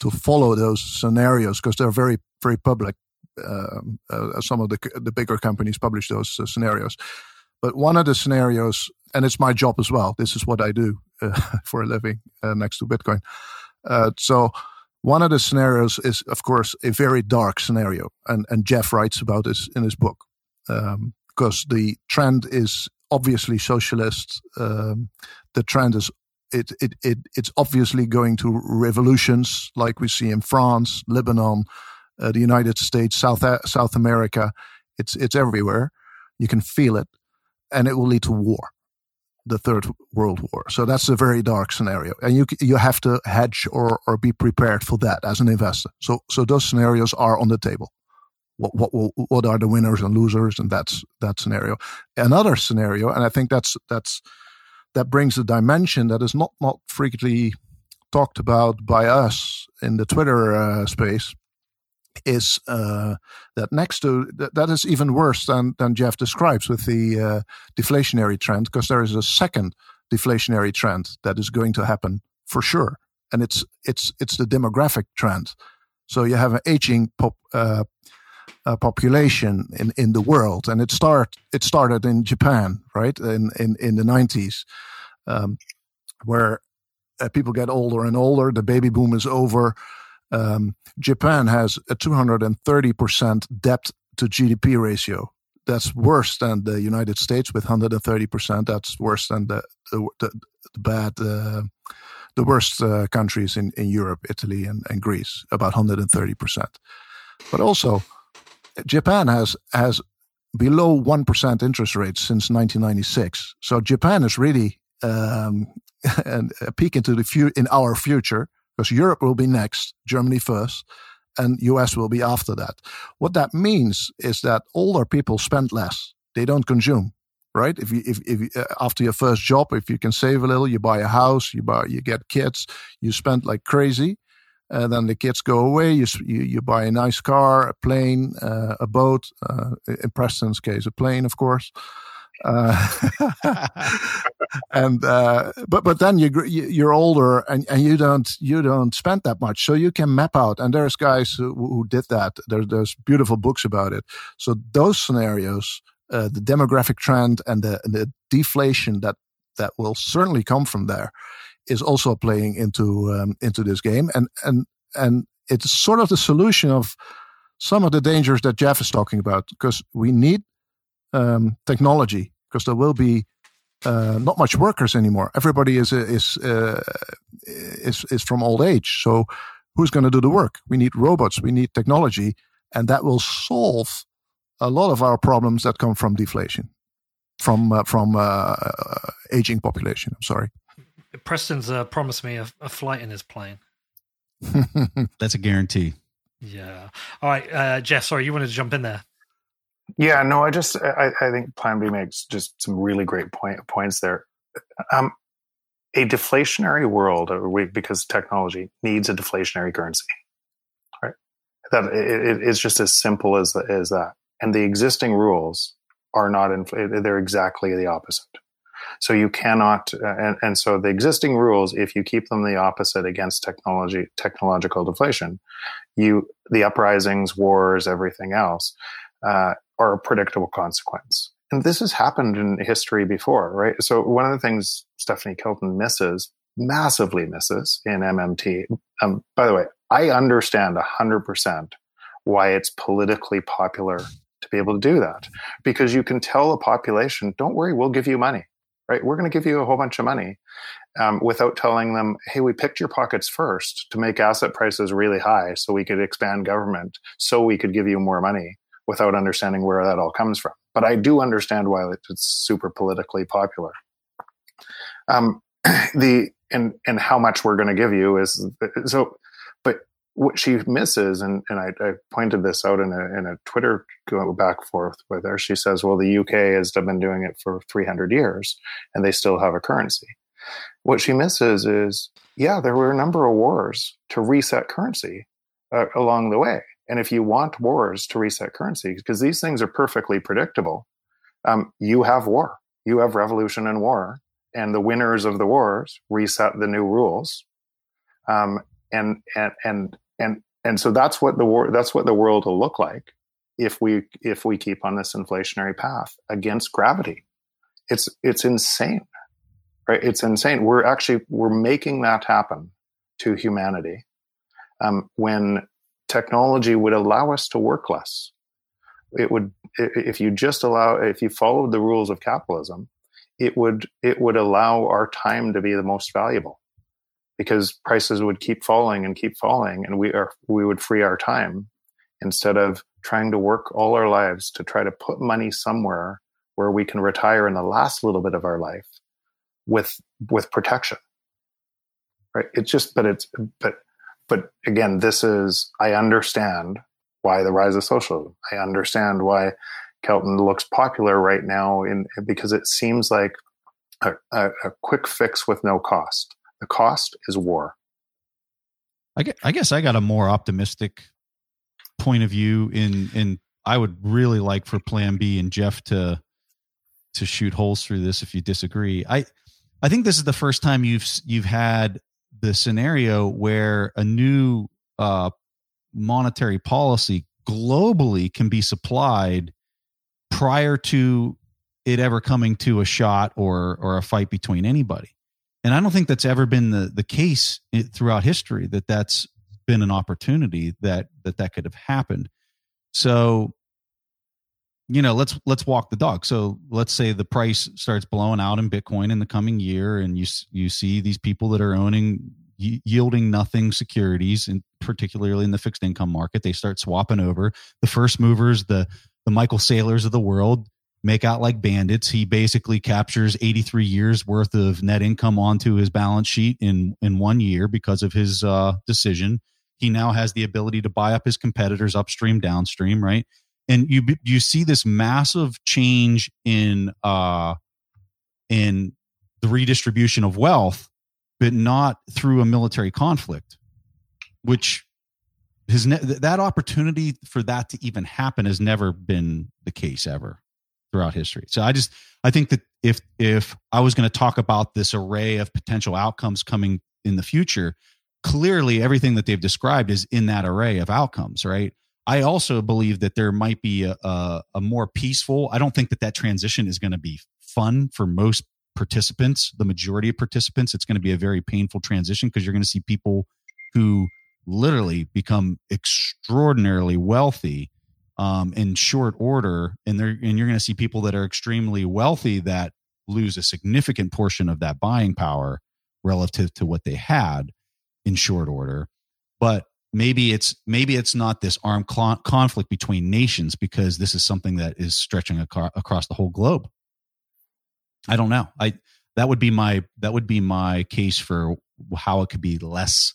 to follow those scenarios because they're very very public. Um, uh, some of the the bigger companies publish those uh, scenarios, but one of the scenarios, and it's my job as well. This is what I do uh, for a living uh, next to Bitcoin. Uh, so one of the scenarios is, of course, a very dark scenario, and and Jeff writes about this in his book because um, the trend is obviously socialist. Um, the trend is it, it, it, it's obviously going to revolutions like we see in France, Lebanon, uh, the United States, South South America. It's it's everywhere. You can feel it, and it will lead to war, the Third World War. So that's a very dark scenario, and you you have to hedge or or be prepared for that as an investor. So so those scenarios are on the table. What what what are the winners and losers, and that's that scenario. Another scenario, and I think that's that's that brings a dimension that is not not frequently talked about by us in the Twitter uh, space is uh, that next to that, that is even worse than than Jeff describes with the uh, deflationary trend because there is a second deflationary trend that is going to happen for sure, and it's it's it's the demographic trend. So you have an aging pop, uh, uh, population in, in the world, and it start it started in Japan, right, in in, in the nineties, um, where uh, people get older and older. The baby boom is over. Um, Japan has a two hundred and thirty percent debt to GDP ratio. That's worse than the United States with hundred and thirty percent. That's worse than the the, the, the bad. Uh, the worst uh, countries in, in Europe, Italy and, and Greece, about 130%. But also, Japan has has below one percent interest rates since 1996. So Japan is really um, a peek into the future in our future because Europe will be next, Germany first, and US will be after that. What that means is that older people spend less; they don't consume. right? If you if, if uh, after your first job, if you can save a little, you buy a house, you buy you get kids, you spend like crazy. Uh, then the kids go away. You you, you buy a nice car, a plane, uh, a boat. Uh, in Preston's case, a plane, of course. Uh, and uh, but but then you you're older and, and you don't you don't spend that much, so you can map out. And there's guys who, who did that. There's there's beautiful books about it. So those scenarios uh, the demographic trend and the, and the deflation that that will certainly come from there is also playing into um, into this game and and and it's sort of the solution of some of the dangers that Jeff is talking about because we need um, technology because there will be uh, not much workers anymore. Everybody is is uh, is is from old age. So who's going to do the work? We need robots. We need technology, and that will solve a lot of our problems that come from deflation, from uh, from uh, aging population. I'm sorry. Preston's uh, promised me a, a, flight in his plane. That's a guarantee. Yeah. All right, uh, Jeff. Sorry, you wanted to jump in there. Yeah. No, I just I, I think Plan B makes just some really great point, points there. Um, a deflationary world, uh, because technology needs a deflationary currency. Right. That it, it's just as simple as as that and the existing rules are not in they're exactly the opposite so you cannot uh, and, and so the existing rules if you keep them the opposite against technology technological deflation you the uprisings wars everything else uh, are a predictable consequence. And this has happened in history before right? So one of the things stephanie kelton misses massively misses in mmt um, by the way i understand 100% why it's politically popular to be able to do that because you can tell a population, don't worry, we'll give you money, right? We're going to give you a whole bunch of money um, without telling them, hey, we picked your pockets first to make asset prices really high so we could expand government, so we could give you more money without understanding where that all comes from. But I do understand why it's super politically popular. Um, the and and how much we're going to give you is so but what she misses, and, and I, I, pointed this out in a, in a Twitter go back forth with her. She says, well, the UK has been doing it for 300 years and they still have a currency. What she misses is, yeah, there were a number of wars to reset currency uh, along the way. And if you want wars to reset currency, because these things are perfectly predictable, um, you have war, you have revolution and war, and the winners of the wars reset the new rules. Um, and and and and and so that's what the war that's what the world will look like if we if we keep on this inflationary path against gravity. It's it's insane right? It's insane. We're actually we're making that happen to humanity um, when technology would allow us to work less. It would if you just allow if you followed the rules of capitalism it would it would allow our time to be the most valuable because prices would keep falling and keep falling and we are we would free our time instead of trying to work all our lives to try to put money somewhere where we can retire in the last little bit of our life with with protection. Right? It's just but it's but but again this is i understand why the rise of socialism i understand why kelton looks popular right now in because it seems like a, a, a quick fix with no cost the cost is war. I guess, I got a more optimistic point of view in in I would really like for plan B and Jeff to to shoot holes through this if you disagree. I I think this is the first time you've you've had the scenario where a new uh, monetary policy globally can be supplied prior to it ever coming to a shot or or a fight between anybody and I don't think that's ever been the the case throughout history that that's been an opportunity that that that could have happened. So, you know, let's let's walk the dog. So let's say the price starts blowing out in Bitcoin in the coming year, and you you see these people that are owning yielding nothing securities, and particularly in the fixed income market, they start swapping over. The first movers, the the Michael Saylors of the world, make out like bandits. He basically captures 83 years worth of net income onto his balance sheet in in one year because of his uh, decision. He now has the ability to buy up his competitors upstream, downstream, right? And you you see this massive change in uh in the redistribution of wealth but not through a military conflict which has ne- that opportunity for that to even happen has never been the case ever throughout history. So i just i think that if if i was going to talk about this array of potential outcomes coming in the future clearly everything that they've described is in that array of outcomes right I also believe that there might be a, a, a more peaceful. I don't think that that transition is going to be fun for most participants, the majority of participants. It's going to be a very painful transition because you're going to see people who literally become extraordinarily wealthy um, in short order, and they're and you're going to see people that are extremely wealthy that lose a significant portion of that buying power relative to what they had in short order. But maybe it's maybe it's not this armed cl- conflict between nations because this is something that is stretching ac- across the whole globe. I don't know. I that would be my that would be my case for how it could be less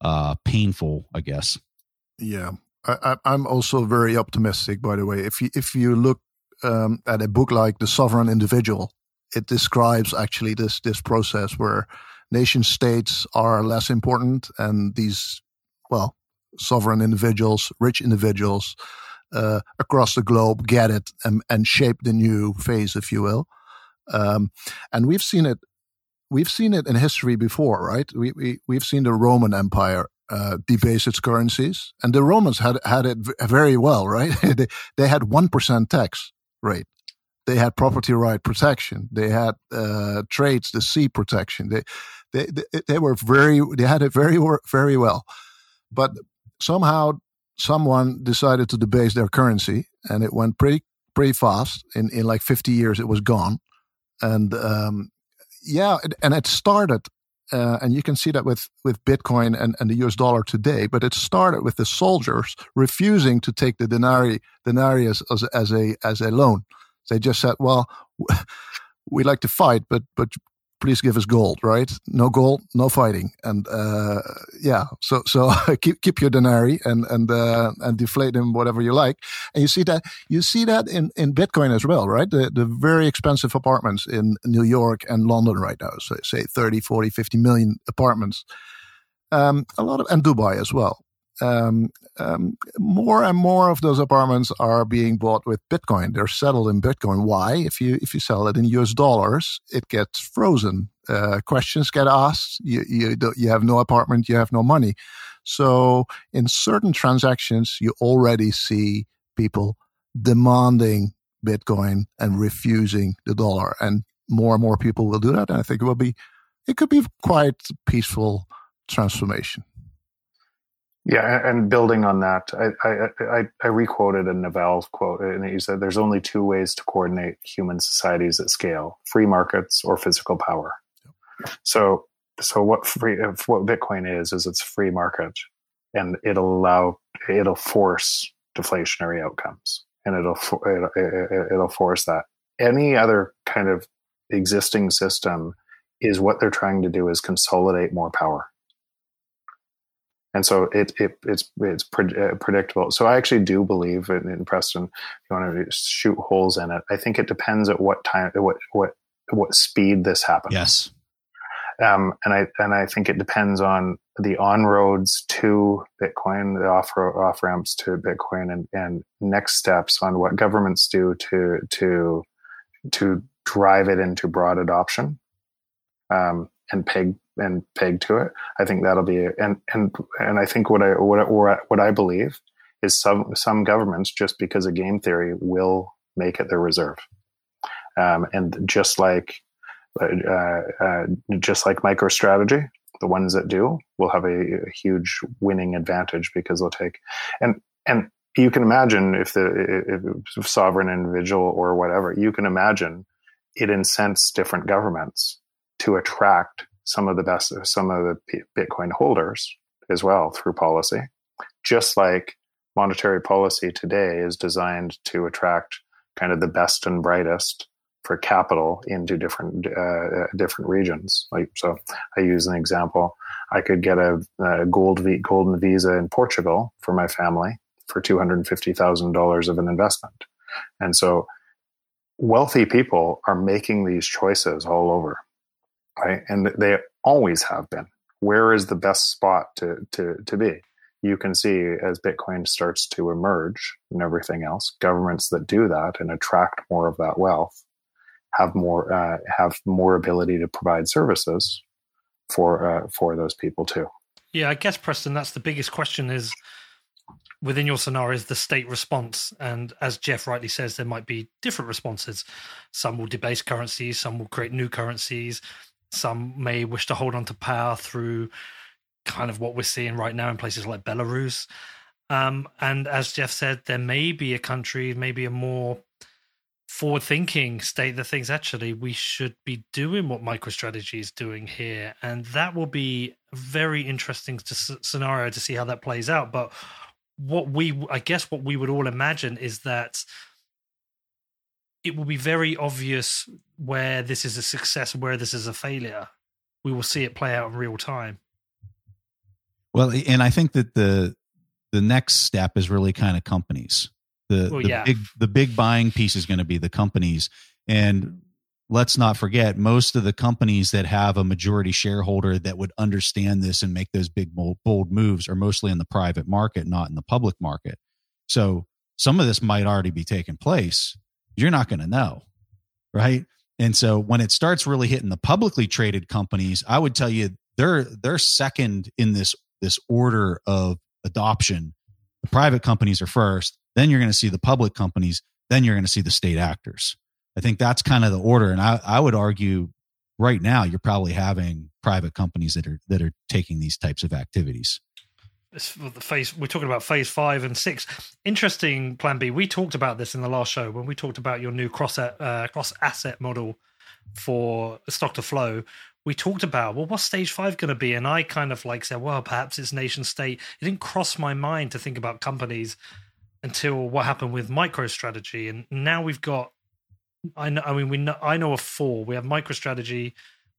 uh painful i guess. Yeah. I, i'm also very optimistic by the way. If you if you look um, at a book like the sovereign individual it describes actually this this process where nation states are less important and these well, sovereign individuals, rich individuals uh, across the globe get it and, and shape the new phase, if you will. Um, and we've seen it. We've seen it in history before, right? We, we we've seen the Roman Empire uh, debase its currencies, and the Romans had had it very well, right? they, they had one percent tax rate. They had property right protection. They had uh, trades, the sea protection. They, they they they were very they had it very very well. But somehow someone decided to debase their currency and it went pretty pretty fast. In, in like 50 years, it was gone. And um, yeah, and it started, uh, and you can see that with, with Bitcoin and, and the US dollar today, but it started with the soldiers refusing to take the denari, denarius as, as, a, as a loan. They just said, well, we like to fight, but but please give us gold, right? No gold, no fighting, and uh, yeah. So so keep keep your denarii and and uh, and deflate them whatever you like. And you see that you see that in in Bitcoin as well, right? The the very expensive apartments in New York and London right now, so say 30, 40, 50 million apartments. Um, a lot of and Dubai as well um, um, more and more of those apartments are being bought with Bitcoin. They're settled in Bitcoin. Why? If you if you sell it in US dollars, it gets frozen. Uh, questions get asked. You you you have no apartment. You have no money. So in certain transactions, you already see people demanding Bitcoin and refusing the dollar, and more and more people will do that. And I think it will be it could be quite peaceful transformation. Yeah, and building on that, I I, I, I requoted a Naval quote, and he said, "There's only two ways to coordinate human societies at scale: free markets or physical power." So, so what free what Bitcoin is is it's free market, and it'll allow it'll force deflationary outcomes, and it'll it'll, it'll force that. Any other kind of existing system is what they're trying to do is consolidate more power and so it, it it's it's pre- uh, predictable. So I actually do believe in, in Preston. If you want to shoot holes in it, I think it depends at what time, what what what speed this happens. Yes. Um, and I and I think it depends on the on roads to Bitcoin, the off off ramps to Bitcoin, and and next steps on what governments do to to to drive it into broad adoption, um, and peg and pegged to it. I think that'll be and and and I think what I what what I believe is some some governments just because of game theory will make it their reserve, um, and just like uh, uh, just like MicroStrategy, the ones that do will have a, a huge winning advantage because they'll take and and you can imagine if the if sovereign individual or whatever you can imagine it incents different governments to attract some of the best, some of the Bitcoin holders as well through policy, just like monetary policy today is designed to attract kind of the best and brightest for capital into different uh, different regions. Like so, I use an example. I could get a, a gold golden visa in Portugal for my family for $250,000 of an investment. And so wealthy people are making these choices all over, right? And they always have been. Where is the best spot to, to, to be? You can see as Bitcoin starts to emerge and everything else, governments that do that and attract more of that wealth have more uh, have more ability to provide services for uh, for those people too. Yeah, I guess Preston, that's the biggest question is within your scenario is the state response. And as Jeff rightly says, there might be different responses. Some will debase currencies, some will create new currencies, some may wish to hold on to power through kind of what we're seeing right now in places like Belarus. Um, and as Jeff said, there may be a country, maybe a more forward thinking state that thinks actually we should be doing what MicroStrategy is doing here. And that will be a very interesting to, scenario to see how that plays out. But what we, I guess, what we would all imagine is that it will be very obvious where this is a success, and where this is a failure. We will see it play out in real time. Well, and I think that the the next step is really kind of companies. The, well, the yeah. big the big buying piece is going to be the companies. And let's not forget most of the companies that have a majority shareholder that would understand this and make those big bold, bold moves are mostly in the private market, not in the public market. So some of this might already be taking place. You're not going to know, right? And so when it starts really hitting the publicly traded companies, I would tell you they're they're second in this this order of adoption. The private companies are first, then you're going to see the public companies, then you're going to see the state actors. I think that's kind of the order. And I, I would argue right now you're probably having private companies that are that are taking these types of activities. The phase we're talking about phase five and six. Interesting plan B. We talked about this in the last show when we talked about your new cross uh, cross asset model for stock to flow. We talked about well what's stage five going to be? And i kind of like said well perhaps it's nation state. It didn't cross my mind to think about companies until what happened with microstrategy. And now we've got i know i mean we know i know of four. We have microstrategy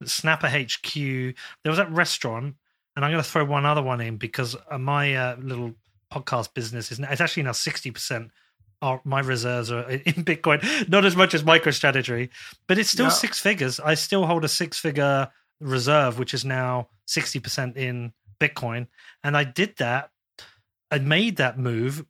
snappa hq there was that restaurant and i'm going to throw one other one in because uh, my uh, little podcast business is it's actually now 60% are my reserves are in Bitcoin, not as much as MicroStrategy, but it's still yeah. six figures. I still hold a six figure reserve, which is now 60% in Bitcoin. And I did that. I made that move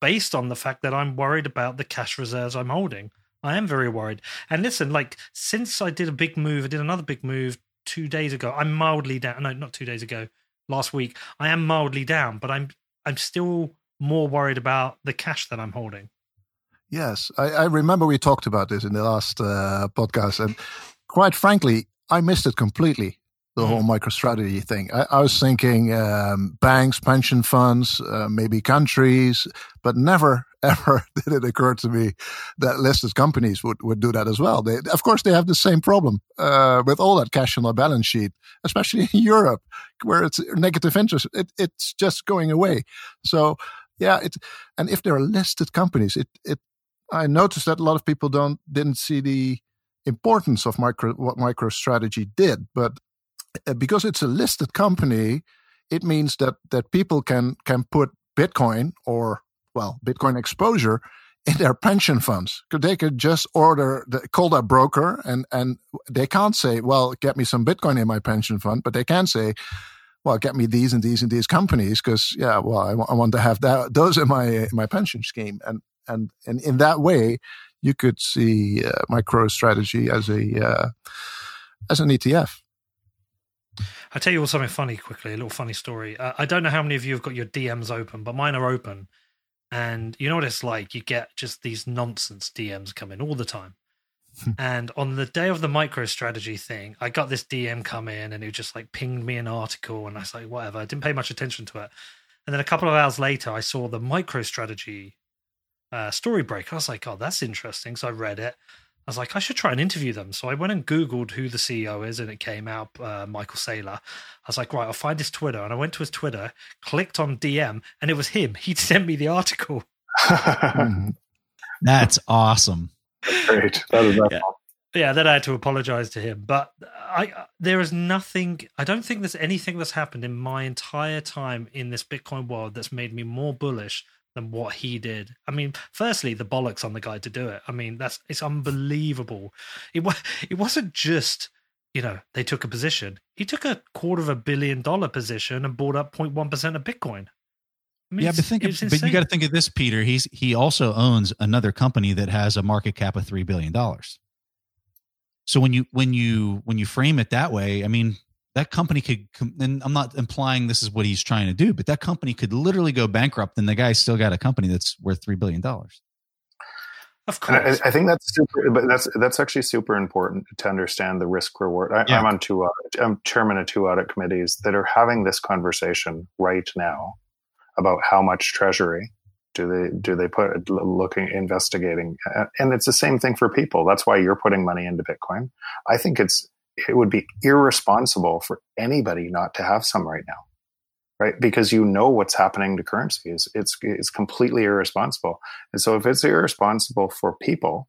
based on the fact that I'm worried about the cash reserves I'm holding. I am very worried. And listen, like since I did a big move, I did another big move two days ago. I'm mildly down. No, not two days ago. Last week, I am mildly down, but I'm I'm still more worried about the cash that I'm holding. Yes, I, I remember we talked about this in the last uh, podcast, and quite frankly, I missed it completely. The mm. whole MicroStrategy thing. I, I was thinking um, banks, pension funds, uh, maybe countries, but never ever did it occur to me that listed companies would, would do that as well. They, of course, they have the same problem uh, with all that cash on their balance sheet, especially in Europe, where it's negative interest. It, it's just going away. So, yeah, it, and if there are listed companies, it, it, I noticed that a lot of people don't didn't see the importance of micro what MicroStrategy did, but because it's a listed company, it means that that people can can put Bitcoin or well Bitcoin exposure in their pension funds. They could just order the, call their broker and and they can't say, well, get me some Bitcoin in my pension fund, but they can say, well, get me these and these and these companies because yeah, well, I, w- I want to have that those in my in my pension scheme, and and and in that way, you could see uh, MicroStrategy as a uh, as an ETF. I'll tell you all something funny quickly, a little funny story. Uh, I don't know how many of you have got your DMs open, but mine are open. And you know what it's like? You get just these nonsense DMs coming all the time. and on the day of the MicroStrategy thing, I got this DM come in and it just like pinged me an article. And I was like, whatever. I didn't pay much attention to it. And then a couple of hours later, I saw the MicroStrategy uh, story break. I was like, oh, that's interesting. So I read it. I was like, I should try and interview them. So I went and Googled who the CEO is, and it came out uh, Michael Saylor. I was like, right, I'll find his Twitter. And I went to his Twitter, clicked on DM, and it was him. He'd sent me the article. That's awesome. Great. That is yeah. Yeah, then I had to apologize to him. But I, there is nothing. I don't think there's anything that's happened in my entire time in this Bitcoin world that's made me more bullish than what he did. I mean, firstly, the bollocks on the guy to do it. I mean, that's it's unbelievable. It was it wasn't just you know they took a position. He took a quarter of a billion dollar position and bought up 0.1 percent of Bitcoin. I mean, yeah, but think, of, but you got to think of this, Peter. He's he also owns another company that has a market cap of three billion dollars. So when you when you when you frame it that way, I mean, that company could. And I'm not implying this is what he's trying to do, but that company could literally go bankrupt, and the guy's still got a company that's worth three billion dollars. Of course, I, I, think that's super. But that's that's actually super important to understand the risk reward. I, am on two. Audit, I'm chairman of two audit committees that are having this conversation right now about how much treasury do they do they put looking investigating and it's the same thing for people that's why you're putting money into bitcoin i think it's it would be irresponsible for anybody not to have some right now right because you know what's happening to currencies it's it's completely irresponsible and so if it's irresponsible for people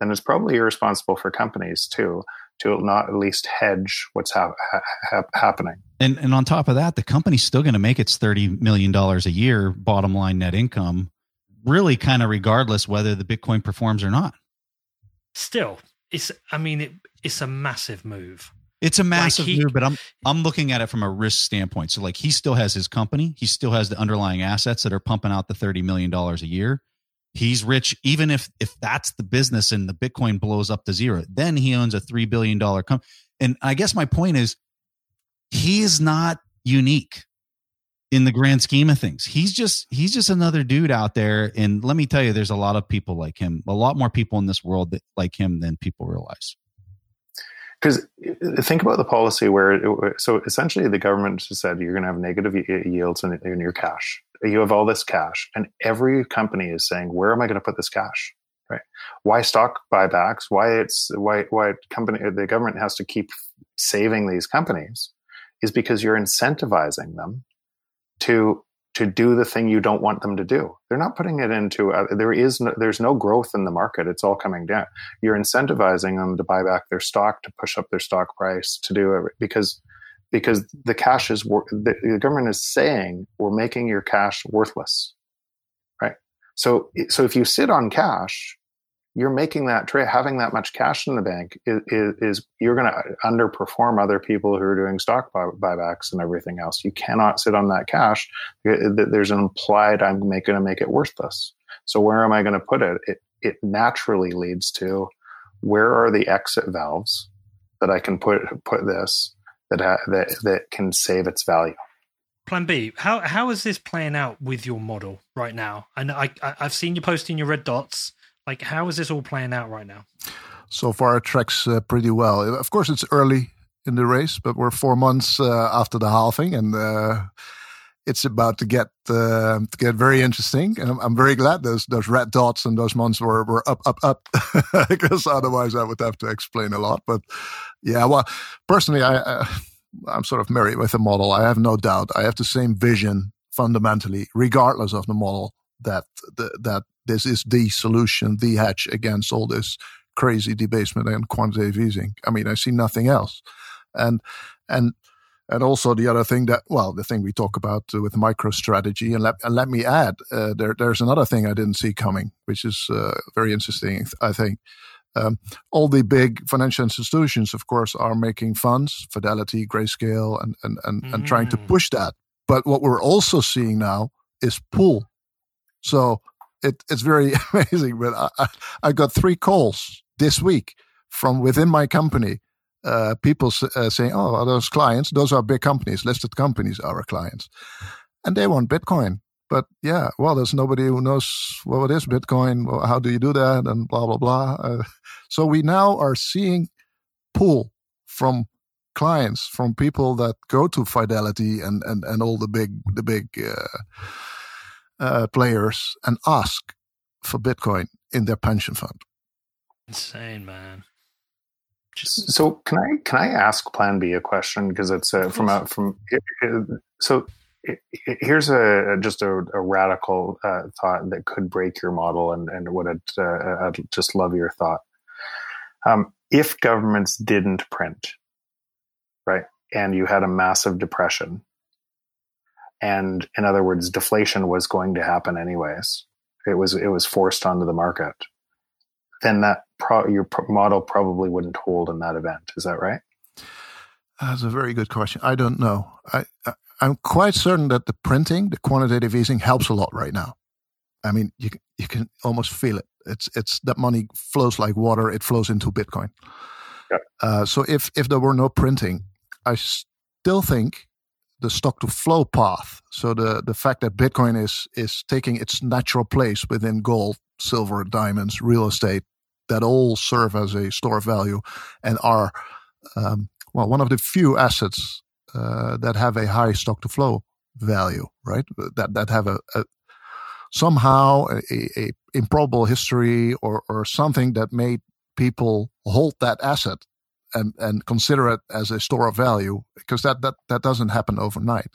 then it's probably irresponsible for companies too to not at least hedge what's ha- ha- happening. And and on top of that, the company's still going to make its thirty million dollars a year bottom line net income, really kind of regardless whether the Bitcoin performs or not. Still, it's I mean it, it's a massive move. It's a massive like he, move, but I'm I'm looking at it from a risk standpoint. So like he still has his company, he still has the underlying assets that are pumping out the thirty million dollars a year he's rich even if if that's the business and the bitcoin blows up to zero then he owns a 3 billion dollar company and i guess my point is he is not unique in the grand scheme of things. He's just he's just another dude out there. And let me tell you there's a lot of people like him a lot more people in this world that like him than people realize. Because uh, think about the policy where it, so essentially the government just said you're going to have negative yields in, in your cash. You have all this cash and every company is saying where am i going to put this cash? Right? Why stock buybacks? Why it's why why company the government has to keep saving these companies is because you're incentivizing them to to do the thing you don't want them to do. They're not putting it into uh, there is no, there's no growth in the market. It's all coming down. You're incentivizing them to buy back their stock to push up their stock price to do it because because the cash is the, the government is saying we're making your cash worthless. Right? So so if you sit on cash, you're making that trade, having that much cash in the bank is, is, is you're going to underperform other people who are doing stock buy, buybacks and everything else. You cannot sit on that cash. There's an implied I'm going to make it worthless. So where am I going to put it? It it naturally leads to where are the exit valves that I can put put this that ha, that that can save its value. Plan B. How how is this playing out with your model right now? And I, I I've seen you posting your red dots like, how is this all playing out right now? So far, it tracks uh, pretty well. Of course, it's early in the race, but we're four months uh, after the halving, and uh, it's about to get uh, to get very interesting. And I'm, I'm, very glad those those red dots and those months were were up up up, because otherwise I would have to explain a lot. But yeah, well, personally, I. Uh, I'm sort of married with the model. I have no doubt. I have the same vision fundamentally, regardless of the model that the, that this is the solution, the hedge against all this crazy debasement and quantitative easing. I mean, I see nothing else. And and and also the other thing that well, the thing we talk about with MicroStrategy, and let and let me add, uh, there there's another thing I didn't see coming, which is uh, very interesting. I think. Um, all the big financial institutions, of course, are making funds, Fidelity, Grayscale, and and and, mm. and trying to mm. push that. But what we're also seeing now is pool so it, it's very amazing. But I, I, got three calls this week from within my company. Uh, people uh, saying, "Oh, are those clients? Those are big companies, listed companies, are our clients, and they want Bitcoin." But yeah, well, there's nobody who knows what is Bitcoin. How do you do that? And blah blah blah. Uh, so we now are seeing pull from clients, from people that go to Fidelity and and and all the big the big uh, uh, players and ask for Bitcoin in their pension fund. Insane, man. Just... So can I can I ask Plan B a question because it's uh, from a from so here's a just a, a radical uh, thought that could break your model and and would it uh, I'd just love your thought. Um, if governments didn't print, right, and you had a massive depression, and in other words, deflation was going to happen anyways. It was it was forced onto the market. Then that pro- your model probably wouldn't hold in that event. Is that right? That's a very good question. I don't know. I, I I'm quite certain that the printing, the quantitative easing, helps a lot right now. I mean, you you can almost feel it. It's it's that money flows like water. It flows into Bitcoin. Yeah. Uh, so if if there were no printing, I still think the stock to flow path. So the the fact that Bitcoin is is taking its natural place within gold, silver, diamonds, real estate, that all serve as a store of value and are um, well one of the few assets uh, that have a high stock to flow value, right? That that have a, a somehow a, a, improbable history or or something that made people hold that asset and and consider it as a store of value because that that that doesn't happen overnight.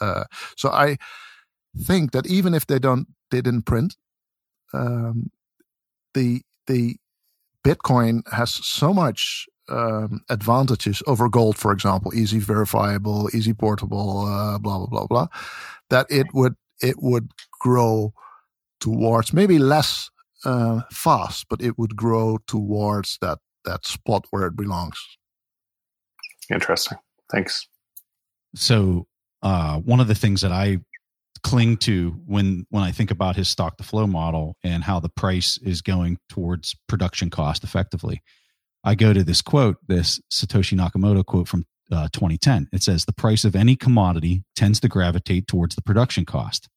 Uh, so I think that even if they don't they didn't print, um, the the Bitcoin has so much um, advantages over gold, for example, easy verifiable, easy portable, uh, blah blah blah blah, that it would it would grow towards maybe less uh, fast, but it would grow towards that that spot where it belongs. Interesting. Thanks. So uh, one of the things that I cling to when when I think about his stock to flow model and how the price is going towards production cost effectively, I go to this quote, this Satoshi Nakamoto quote from uh, 2010. It says the price of any commodity tends to gravitate towards the production cost.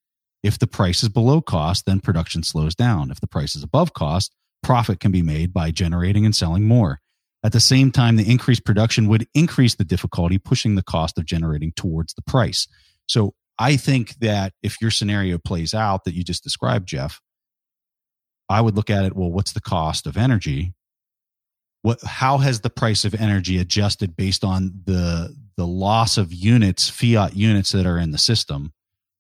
If the price is below cost, then production slows down. If the price is above cost, profit can be made by generating and selling more. At the same time, the increased production would increase the difficulty, pushing the cost of generating towards the price. So I think that if your scenario plays out that you just described, Jeff, I would look at it, well, what's the cost of energy? What, how has the price of energy adjusted based on the the loss of units, fiat units that are in the system?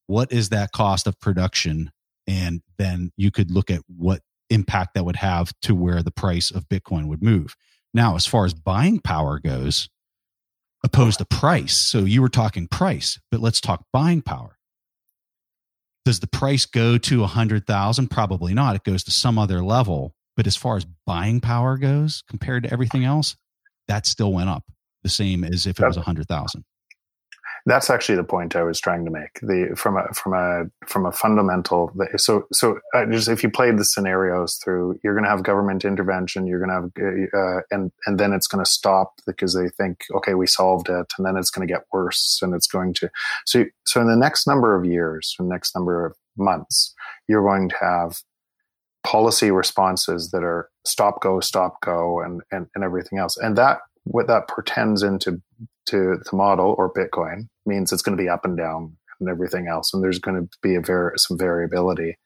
What is that cost of production? And then you could look at what impact that would have to where the price of Bitcoin would move. Now, as far as buying power goes, opposed to price. So you were talking price, but let's talk buying power. Does the price go to a hundred thousand? Probably not. It goes to some other level. But as far as buying power goes, compared to everything else, that still went up the same as if it was a hundred thousand. That's actually the point I was trying to make. The from a from a from a fundamental. So so uh, just if you played the scenarios through, you're going to have government intervention. You're going to have uh, and and then it's going to stop because they think okay we solved it, and then it's going to get worse, and it's going to so so in the next number of years, the next number of months, you're going to have policy responses that are stop go stop go and and, and everything else and that what that portends into to the model or Bitcoin means it's going to be up and down and everything else, and there's going to be a ver- some variability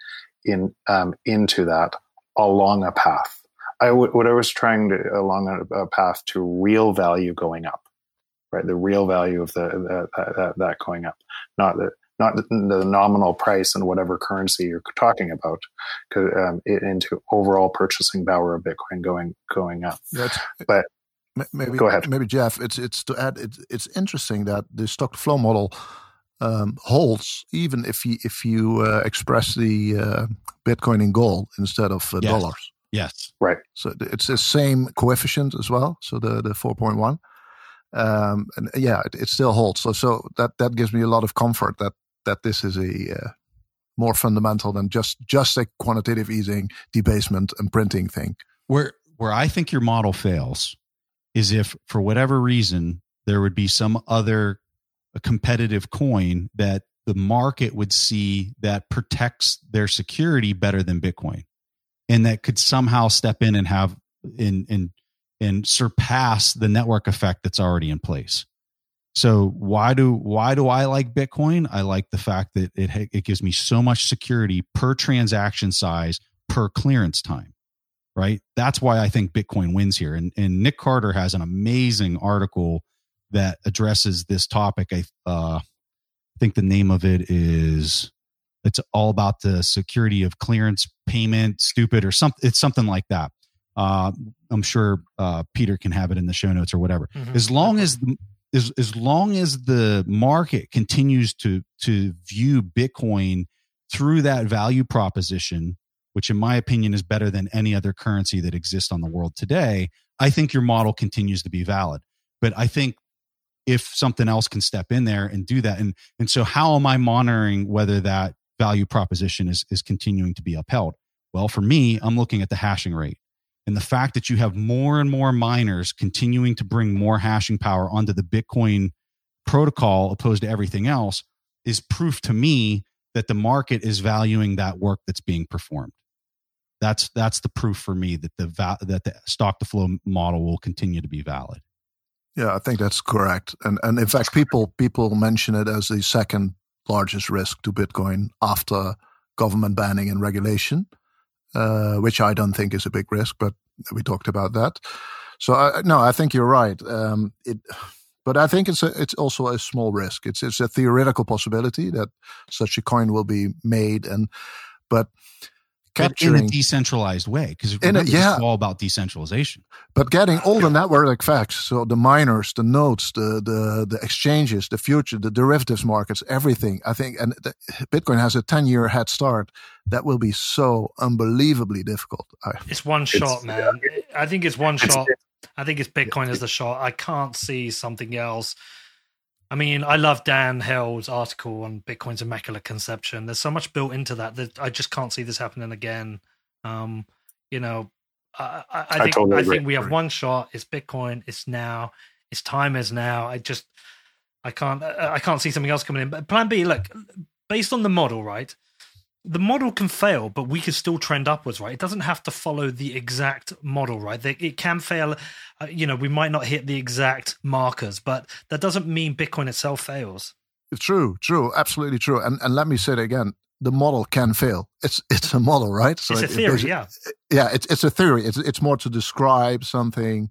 in um, into that along a path. I w- what I was trying to along a, a, path to real value going up, right? The real value of the, the that, that going up, not the not the, the, nominal price and whatever currency you're talking about, um, into overall purchasing power of Bitcoin going going up. That's, but maybe go ahead. Maybe Jeff, it's it's to add. It's it's interesting that the stock flow model um, holds even if you if you uh, express the uh, Bitcoin in gold instead of uh, yes. dollars. Yes, right. So it's the same coefficient as well. So the the four point one, um, and yeah, it, it, still holds. So so that that gives me a lot of comfort that that this is a uh, more fundamental than just just a quantitative easing, debasement, and printing thing. Where where I think your model fails is if for whatever reason there would be some other competitive coin that the market would see that protects their security better than Bitcoin and that could somehow step in and have in and and surpass the network effect that's already in place. So why do why do I like Bitcoin? I like the fact that it it gives me so much security per transaction size per clearance time right? That's why I think Bitcoin wins here. And, and Nick Carter has an amazing article that addresses this topic. I uh, think the name of it is it's all about the security of clearance payment, stupid or something. It's something like that. Uh, I'm sure uh, Peter can have it in the show notes or whatever. Mm-hmm. As long as as as long as the market continues to to view Bitcoin through that value proposition, which in my opinion is better than any other currency that exists on the world today, I think your model continues to be valid. But I think if something else can step in there and do that, and and so how am I monitoring whether that value proposition is is continuing to be upheld? Well, for me, I'm looking at the hashing rate. And the fact that you have more and more miners continuing to bring more hashing power onto the Bitcoin protocol opposed to everything else is proof to me that the market is valuing that work that's being performed. That's that's the proof for me that the va- that the stock to flow model will continue to be valid. Yeah, I think that's correct. And and in fact, people people mention it as the second largest risk to Bitcoin after government banning and regulation uh, which I don't think is a big risk, but we talked about that. So I, no, I think you're right. Um, it, but I think it's a, it's also a small risk. It's it's a theoretical possibility that such a coin will be made, and but capturing in a decentralized way because it's yeah. all about decentralization. But getting all the network effects, so the miners, the nodes, the the the exchanges, the future, the derivatives markets, everything. I think, and the, Bitcoin has a ten year head start. That will be so unbelievably difficult. It's one shot, man. Yeah. I think it's one shot. I think it's Bitcoin as the shot. I can't see something else I mean, I love Dan Held's article on Bitcoin's immaculate conception. There's so much built into that that I just can't see this happening again. Um, you know, I, I, I think I, totally I think we have one shot. It's Bitcoin. It's now. Its time is now. I just I can't I can't see something else coming in. But Plan B, look, based on the model, right? The model can fail, but we can still trend upwards, right? It doesn't have to follow the exact model, right? It can fail. Uh, you know, we might not hit the exact markers, but that doesn't mean Bitcoin itself fails. True, true, absolutely true. And and let me say it again: the model can fail. It's it's a model, right? So it's a theory, it, yeah. Yeah, it's it's a theory. It's it's more to describe something.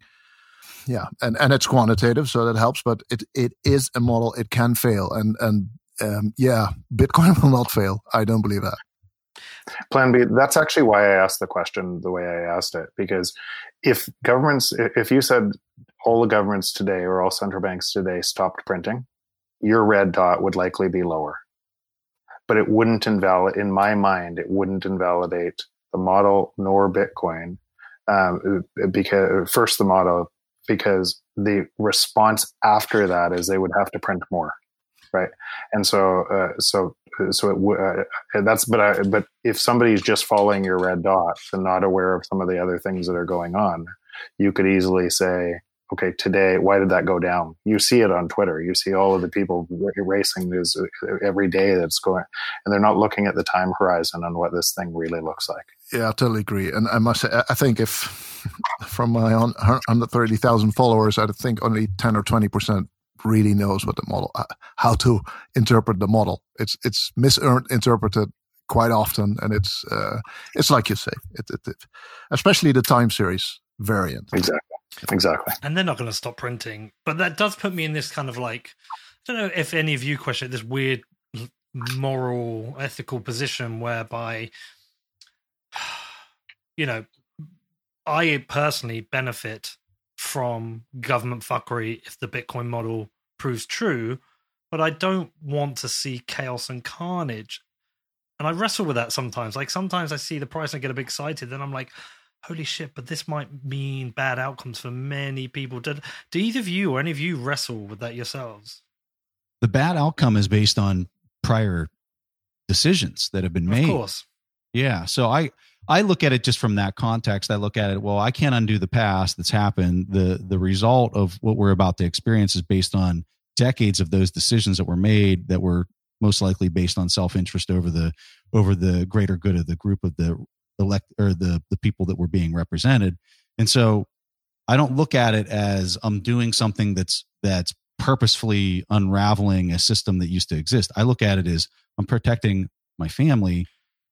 Yeah, and and it's quantitative, so that helps. But it it is a model. It can fail, and and um, yeah, Bitcoin will not fail. I don't believe that. Plan B. That's actually why I asked the question the way I asked it. Because if governments, if you said all the governments today or all central banks today stopped printing, your red dot would likely be lower. But it wouldn't invalidate, in my mind, it wouldn't invalidate the model nor Bitcoin. Um, because first the model, because the response after that is they would have to print more right? And so, uh, so, so it, uh, that's, but I, but if somebody's just following your red dot and not aware of some of the other things that are going on, you could easily say, okay, today, why did that go down? You see it on Twitter. You see all of the people racing this uh, every day that's going, and they're not looking at the time horizon on what this thing really looks like. Yeah, I totally agree. And I must say, I think if from my 130,000 followers, I think only 10 or 20% really knows what the model, uh, how to interpret the model. It's it's misinterpreted quite often, and it's uh, it's like you say, it, it, it, especially the time series variant. Exactly, exactly. And they're not going to stop printing, but that does put me in this kind of like I don't know if any of you question this weird moral ethical position whereby you know I personally benefit from government fuckery if the Bitcoin model proves true, but I don't want to see chaos and carnage. And I wrestle with that sometimes. Like sometimes I see the price and I get a bit excited, then I'm like, holy shit, but this might mean bad outcomes for many people. Did do either of you or any of you wrestle with that yourselves? The bad outcome is based on prior decisions that have been made. Of course. Yeah. So I I look at it just from that context. I look at it, well, I can't undo the past that's happened. The the result of what we're about to experience is based on decades of those decisions that were made that were most likely based on self-interest over the over the greater good of the group of the elect or the the people that were being represented. And so I don't look at it as I'm doing something that's that's purposefully unraveling a system that used to exist. I look at it as I'm protecting my family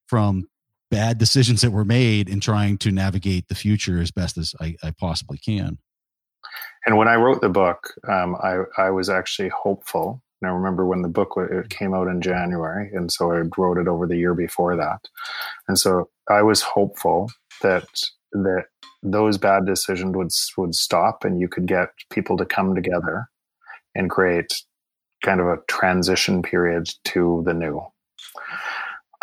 from bad decisions that were made in trying to navigate the future as best as I, I possibly can. And when I wrote the book, um, I, I was actually hopeful. And I remember when the book it came out in January, and so I wrote it over the year before that. And so I was hopeful that that those bad decisions would would stop, and you could get people to come together and create kind of a transition period to the new.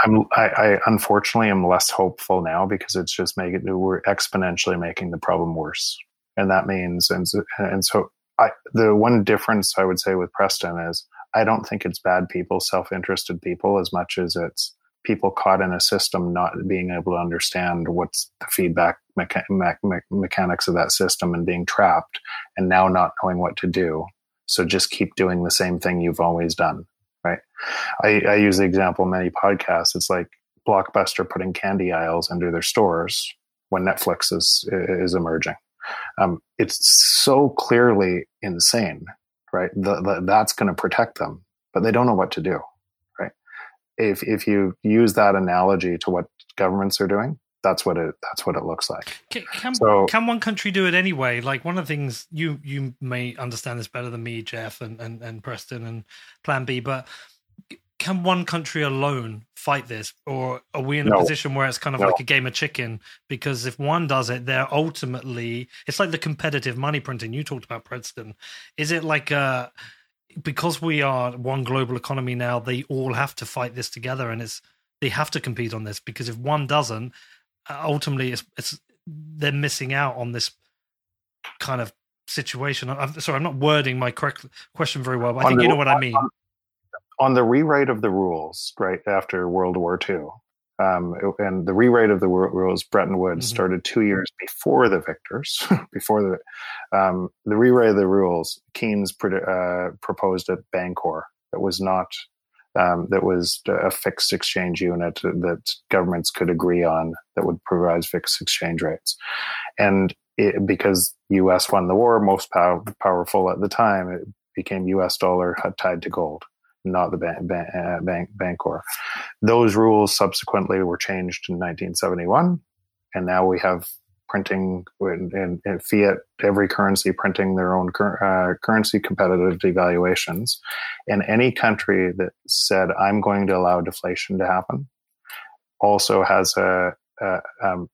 I'm, I, I unfortunately am less hopeful now because it's just making we're exponentially making the problem worse, and that means and and so I, the one difference I would say with Preston is I don't think it's bad people, self interested people, as much as it's people caught in a system not being able to understand what's the feedback mecha- me- me- mechanics of that system and being trapped and now not knowing what to do. So just keep doing the same thing you've always done, right? I, I use the example many podcasts. It's like Blockbuster putting candy aisles under their stores when Netflix is is emerging. Um, it's so clearly insane, right? The, the, that's going to protect them, but they don't know what to do right? if if you use that analogy to what governments are doing, that's what it that's what it looks like. Can, can, so, can one country do it anyway? Like one of the things you you may understand this better than me, Jeff and, and, and Preston and Plan B, but can one country alone fight this, or are we in a no, position where it's kind of no. like a game of chicken? Because if one does it, they're ultimately it's like the competitive money printing you talked about, Preston. Is it like a because we are one global economy now, they all have to fight this together, and it's they have to compete on this because if one doesn't, uh, ultimately, it's, it's they're missing out on this kind of situation. I'm sorry, I'm not wording my correct question very well, but I think the, you know what I mean. On, on the rewrite of the rules, right after World War II, um, and the rewrite of the rules, Bretton Woods, mm-hmm. started two years before the victors. before the um, the rewrite of the rules, Keynes uh, proposed at Bancor that was not um, that was a fixed exchange unit that governments could agree on that would provide fixed exchange rates, and it, because U.S. won the war, most pow- powerful at the time, it became U.S. dollar tied to gold not the bank, bank, uh, bank Bancor. Those rules subsequently were changed in 1971, and now we have printing and, and fiat every currency printing their own uh, currency competitive devaluations. And any country that said I'm going to allow deflation to happen also has a, a um,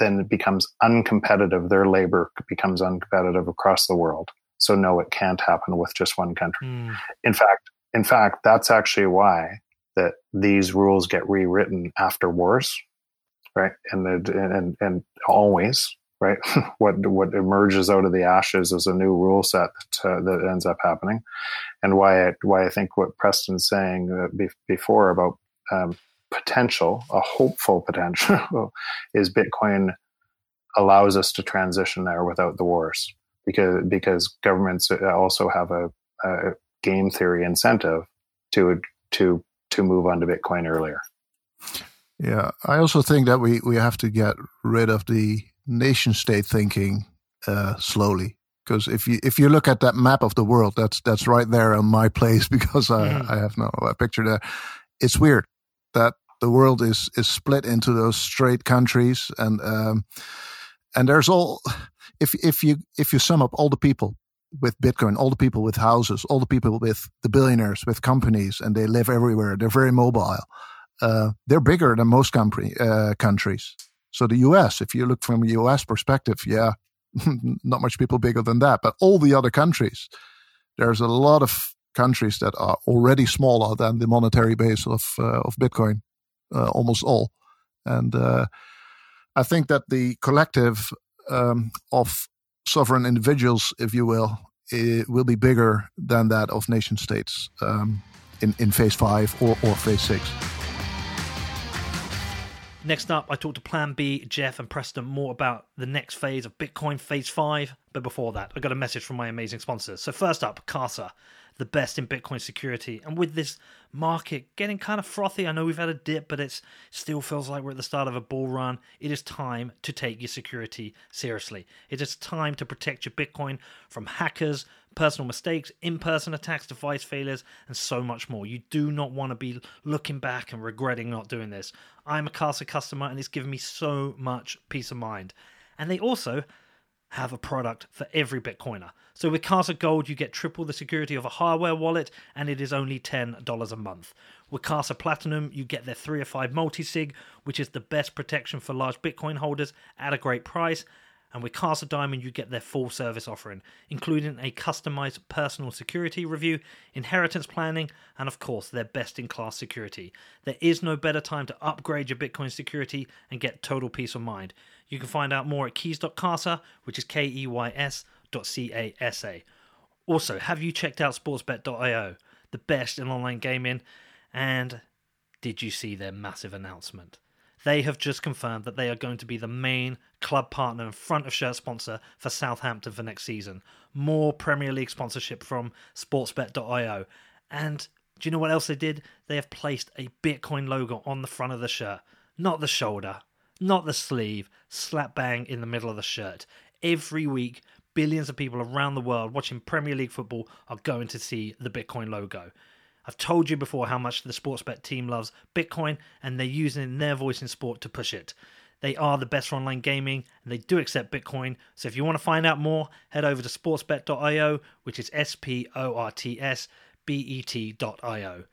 then it becomes uncompetitive. Their labor becomes uncompetitive across the world. So no, it can't happen with just one country. Mm. In fact, in fact, that's actually why that these rules get rewritten after wars, right? And and and always, right? what what emerges out of the ashes is a new rule set that, uh, that ends up happening, and why I, why I think what Preston's saying uh, be, before about um, potential, a hopeful potential, is Bitcoin allows us to transition there without the wars because because governments also have a, a game theory incentive to to to move on to Bitcoin earlier. Yeah, I also think that we we have to get rid of the nation state thinking uh, slowly. Because if you if you look at that map of the world, that's that's right there on my place because I, mm. I have no picture there. It's weird that the world is is split into those straight countries and um, and there's all if if you if you sum up all the people with Bitcoin, all the people with houses, all the people with the billionaires, with companies, and they live everywhere. They're very mobile. Uh, they're bigger than most uh, countries. So the U.S., if you look from a U.S. perspective, yeah, not much people bigger than that. But all the other countries, there's a lot of countries that are already smaller than the monetary base of uh, of Bitcoin, uh, almost all. And uh, I think that the collective um, of sovereign individuals, if you will, will be bigger than that of nation states um, in, in phase five or, or phase six. Next up, I talked to Plan B, Jeff, and Preston more about the next phase of Bitcoin Phase 5. But before that, I got a message from my amazing sponsors. So, first up, Casa the best in Bitcoin security. And with this market getting kind of frothy, I know we've had a dip, but it still feels like we're at the start of a bull run. It is time to take your security seriously. It is time to protect your Bitcoin from hackers, personal mistakes, in person attacks, device failures, and so much more. You do not want to be looking back and regretting not doing this. I'm a Casa customer, and it's given me so much peace of mind. And they also have a product for every Bitcoiner. So with Casa Gold, you get triple the security of a hardware wallet, and it is only $10 a month. With Casa Platinum, you get their 3 or 5 multi-sig, which is the best protection for large Bitcoin holders at a great price. And with Casa Diamond, you get their full service offering, including a customized personal security review, inheritance planning, and of course, their best in class security. There is no better time to upgrade your Bitcoin security and get total peace of mind. You can find out more at keys.casa, which is K E Y S dot C A S A. Also, have you checked out sportsbet.io, the best in online gaming? And did you see their massive announcement? They have just confirmed that they are going to be the main club partner and front of shirt sponsor for Southampton for next season. More Premier League sponsorship from sportsbet.io. And do you know what else they did? They have placed a Bitcoin logo on the front of the shirt, not the shoulder, not the sleeve, slap bang in the middle of the shirt. Every week, billions of people around the world watching Premier League football are going to see the Bitcoin logo. I've told you before how much the Sportsbet team loves Bitcoin and they're using their voice in sport to push it. They are the best for online gaming and they do accept Bitcoin. So if you want to find out more, head over to sportsbet.io, which is S P O R T S B E T.io.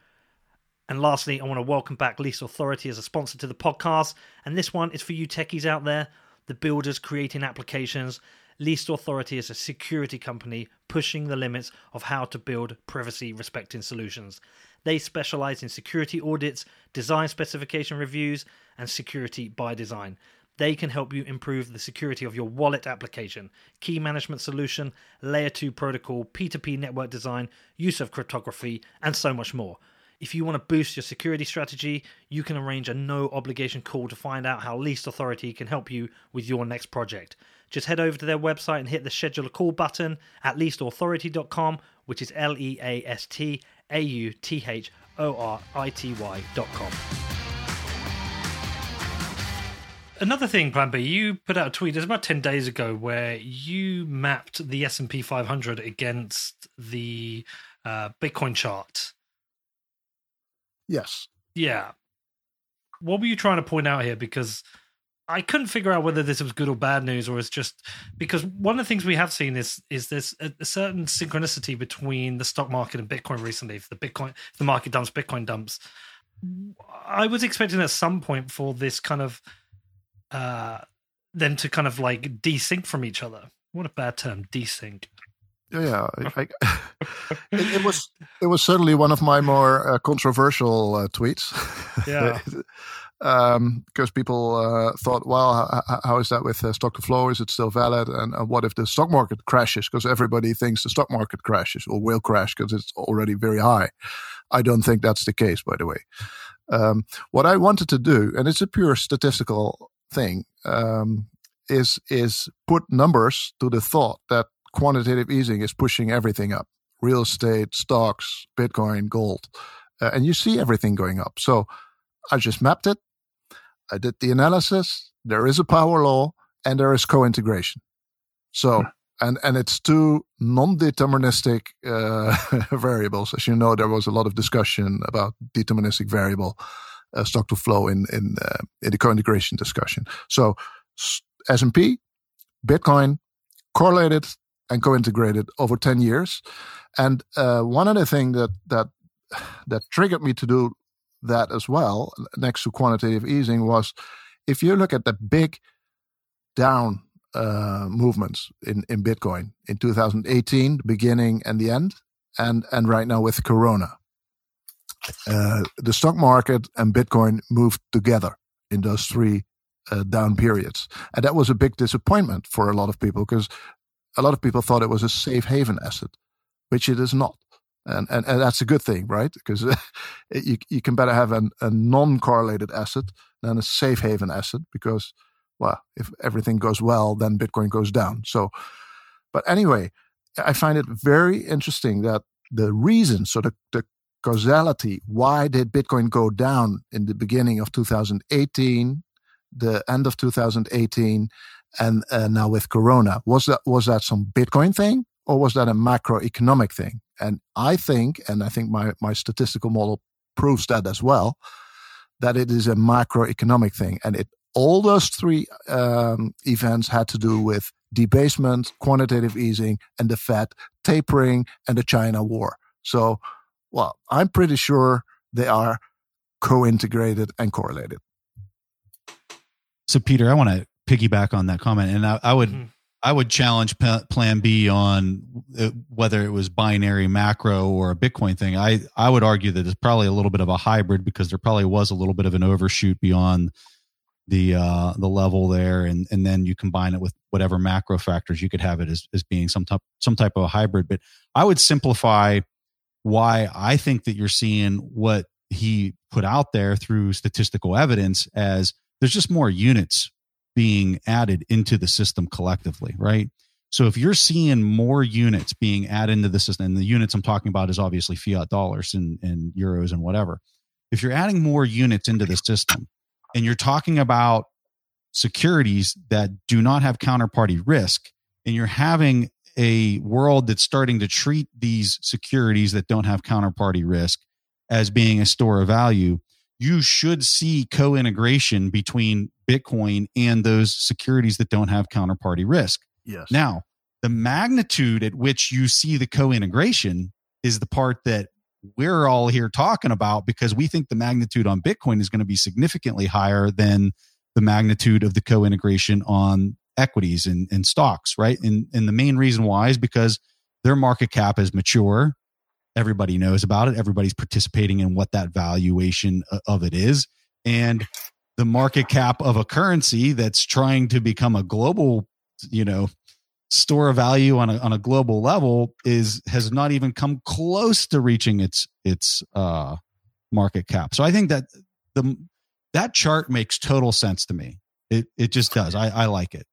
And lastly, I want to welcome back Least Authority as a sponsor to the podcast. And this one is for you techies out there, the builders creating applications Least Authority is a security company pushing the limits of how to build privacy respecting solutions. They specialize in security audits, design specification reviews, and security by design. They can help you improve the security of your wallet application, key management solution, layer 2 protocol, P2P network design, use of cryptography, and so much more. If you want to boost your security strategy, you can arrange a no obligation call to find out how Least Authority can help you with your next project just head over to their website and hit the schedule a call button at leastauthority.com, which is L E A S T A U T H O R I T Y.com. Another thing, Plan B, you put out a tweet. It was about ten days ago where you mapped the S and P 500 against the uh, Bitcoin chart. Yes. Yeah. What were you trying to point out here? Because I couldn't figure out whether this was good or bad news, or it's just because one of the things we have seen is is there's a, a, certain synchronicity between the stock market and Bitcoin recently. If the Bitcoin, if the market dumps, Bitcoin dumps. I was expecting at some point for this kind of uh them to kind of like desync from each other. What a bad term, desync. Yeah, I, it, it, was it was certainly one of my more uh, controversial uh, tweets. Yeah. um, because people uh, thought, well, how, how is that with uh, stock to flow? Is it still valid? And uh, what if the stock market crashes? Because everybody thinks the stock market crashes or will crash because it's already very high. I don't think that's the case, by the way. Um, what I wanted to do, and it's a pure statistical thing, um, is is put numbers to the thought that quantitative easing is pushing everything up: real estate, stocks, Bitcoin, gold, uh, and you see everything going up. So I just mapped it I did the analysis. There is a power law and there is co-integration. So, hmm. and, and it's two non-deterministic uh, variables. As you know, there was a lot of discussion about deterministic variable uh, stock to flow in, in, uh, in the co-integration discussion. So S&P, Bitcoin, correlated and co-integrated over 10 years. And uh, one other thing that, that, that triggered me to do that as well, next to quantitative easing, was if you look at the big down uh, movements in, in Bitcoin in 2018, the beginning and the end, and, and right now with Corona. Uh, the stock market and Bitcoin moved together in those three uh, down periods. And that was a big disappointment for a lot of people because a lot of people thought it was a safe haven asset, which it is not and, and, and that's a good thing, right? Because you you can better have an, a non-correlated asset than a safe haven asset because, well, if everything goes well, then Bitcoin goes down. So, but anyway, I find it very interesting that the reason, so the, the causality, why did Bitcoin go down in the beginning of 2018, the end of 2018, and uh, now with Corona? Was that was that some Bitcoin thing, or was that a macroeconomic thing? And I think, and I think my, my statistical model proves that as well, that it is a macroeconomic thing. And it all those three um, events had to do with debasement, quantitative easing, and the Fed tapering and the China war. So, well, I'm pretty sure they are co-integrated and correlated. So, Peter, I want to piggyback on that comment, and I, I would mm-hmm. I would challenge P- Plan B on uh, whether it was binary macro or a Bitcoin thing. I I would argue that it's probably a little bit of a hybrid because there probably was a little bit of an overshoot beyond the uh, the level there, and and then you combine it with whatever macro factors you could have it as, as being some type some type of a hybrid. But I would simplify why I think that you're seeing what he put out there through statistical evidence as there's just more units being added into the system collectively, right? So if you're seeing more units being added into the system, and the units I'm talking about is obviously fiat dollars and, and euros and whatever. If you're adding more units into the system and you're talking about securities that do not have counterparty risk, and you're having a world that's starting to treat these securities that don't have counterparty risk as being a store of value, you should see co integration between Bitcoin and those securities that don't have counterparty risk. Yes. Now, the magnitude at which you see the co integration is the part that we're all here talking about because we think the magnitude on Bitcoin is going to be significantly higher than the magnitude of the co integration on equities and, and stocks, right? And, and the main reason why is because their market cap is mature. Everybody knows about it. Everybody's participating in what that valuation uh, of it is. And the market cap of a currency that's trying to become a global, you know, store of value on a on a global level is has not even come close to reaching its its uh market cap. So I think that the that chart makes total sense to me. It it just does. I, I like it.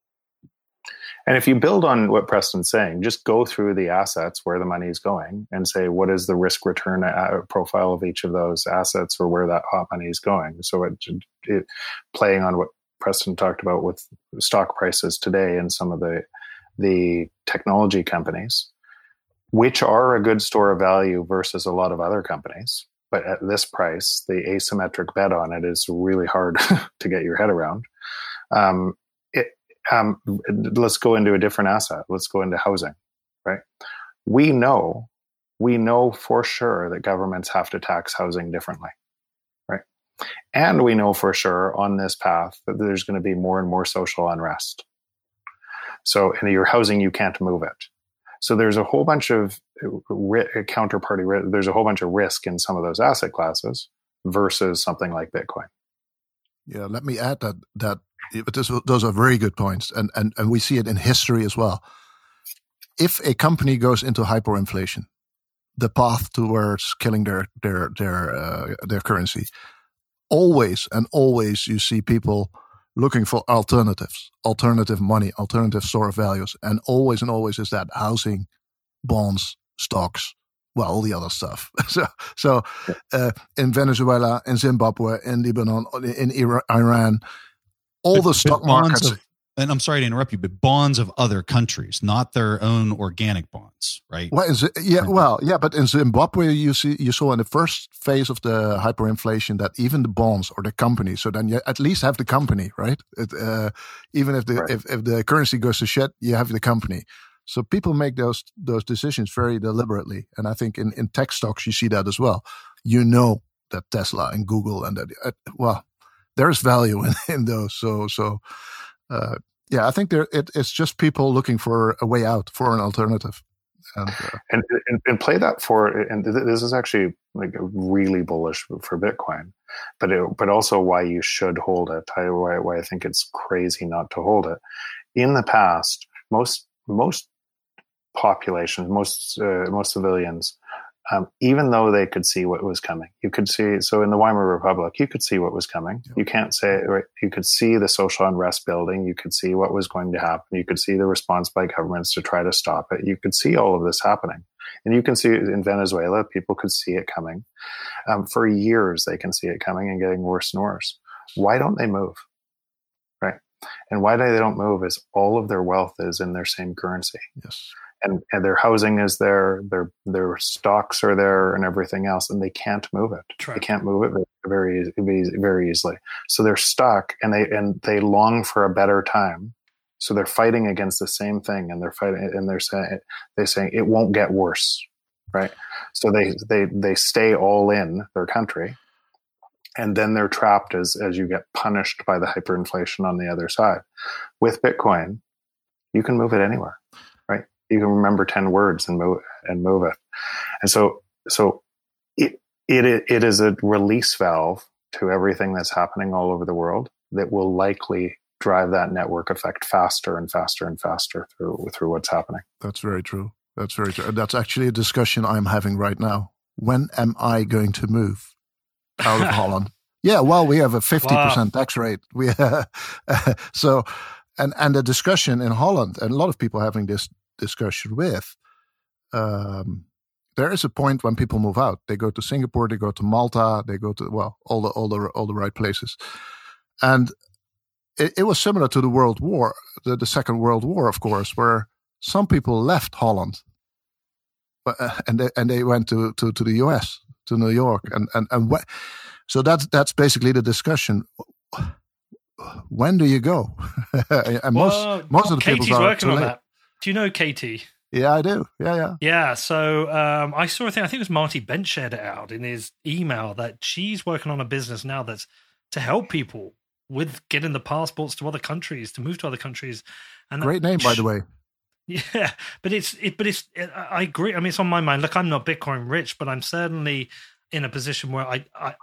And if you build on what Preston's saying, just go through the assets where the money is going and say, what is the risk return uh, profile of each of those assets or where that hot money is going? So it, it playing on what Preston talked about with stock prices today and some of the the technology companies, which are a good store of value versus a lot of other companies. But at this price, the asymmetric bet on it is really hard to get your head around. Um, um, let's go into a different asset. Let's go into housing, right? We know, we know for sure that governments have to tax housing differently, right? And we know for sure on this path that there's going to be more and more social unrest. So in your housing, you can't move it. So there's a whole bunch of counterparty, there's a whole bunch of risk in some of those asset classes versus something like Bitcoin. Yeah, let me add that that but this, those are very good points, and, and and we see it in history as well. If a company goes into hyperinflation, the path towards killing their their their uh, their currency, always and always you see people looking for alternatives, alternative money, alternative store of values, and always and always is that housing, bonds, stocks, well, all the other stuff. so, so uh, in Venezuela, in Zimbabwe, in Lebanon, in Iran, all but, the stock markets. Of, and I'm sorry to interrupt you, but bonds of other countries, not their own organic bonds, right? Well, it, yeah, well, yeah, but in Zimbabwe, you see, you saw in the first phase of the hyperinflation that even the bonds or the company, so then you at least have the company, right? It, uh, even if the right. if, if the currency goes to shit, you have the company. So people make those those decisions very deliberately, and I think in in tech stocks you see that as well. You know that Tesla and Google and that uh, well there's value in, in those. So so uh, yeah, I think there it, it's just people looking for a way out for an alternative. And, uh, and, and, and play that for and this is actually like really bullish for Bitcoin, but it, but also why you should hold it. I, why why I think it's crazy not to hold it. In the past, most most populations, most uh, most civilians um, even though they could see what was coming. You could see, so in the Weimar Republic, you could see what was coming. You can't say, right, you could see the social unrest building. You could see what was going to happen. You could see the response by governments to try to stop it. You could see all of this happening. And you can see in Venezuela, people could see it coming. Um, for years, they can see it coming and getting worse and worse. Why don't they move? Right. And why they don't move is all of their wealth is in their same currency. Yes. And, and their housing is there, their their stocks are there, and everything else, and they can't move it. True. They can't move it very very very easily. So they're stuck, and they and they long for a better time. So they're fighting against the same thing, and they're fighting, and they're saying they're saying it won't get worse, right? So they they they stay all in their country, and then they're trapped as as you get punished by the hyperinflation on the other side. With Bitcoin, you can move it anywhere, right? You can remember ten words and move and move it, and so so it it it is a release valve to everything that's happening all over the world that will likely drive that network effect faster and faster and faster through through what's happening. That's very true. That's very true. That's actually a discussion I'm having right now. When am I going to move out of Holland? Yeah, well, we have a 50% wow. tax rate. We uh, so and and the discussion in Holland and a lot of people having this discussion with um, there is a point when people move out. They go to Singapore, they go to Malta, they go to well, all the all the all the right places. And it, it was similar to the World War, the, the Second World War, of course, where some people left Holland uh, and they and they went to, to, to the U.S. to New York and and and what, so that's that's basically the discussion. When do you go? and well, most most of the people are working on that. Do you know Katie? Yeah, I do. Yeah, yeah. Yeah. So um, I saw a thing. I think it was Marty Bent shared it out in his email that she's working on a business now that's to help people with getting the passports to other countries to move to other countries. And great name, by the way. Yeah, but it's it, but it's I agree. I mean, it's on my mind. Look, I'm not Bitcoin rich, but I'm certainly in a position where I I,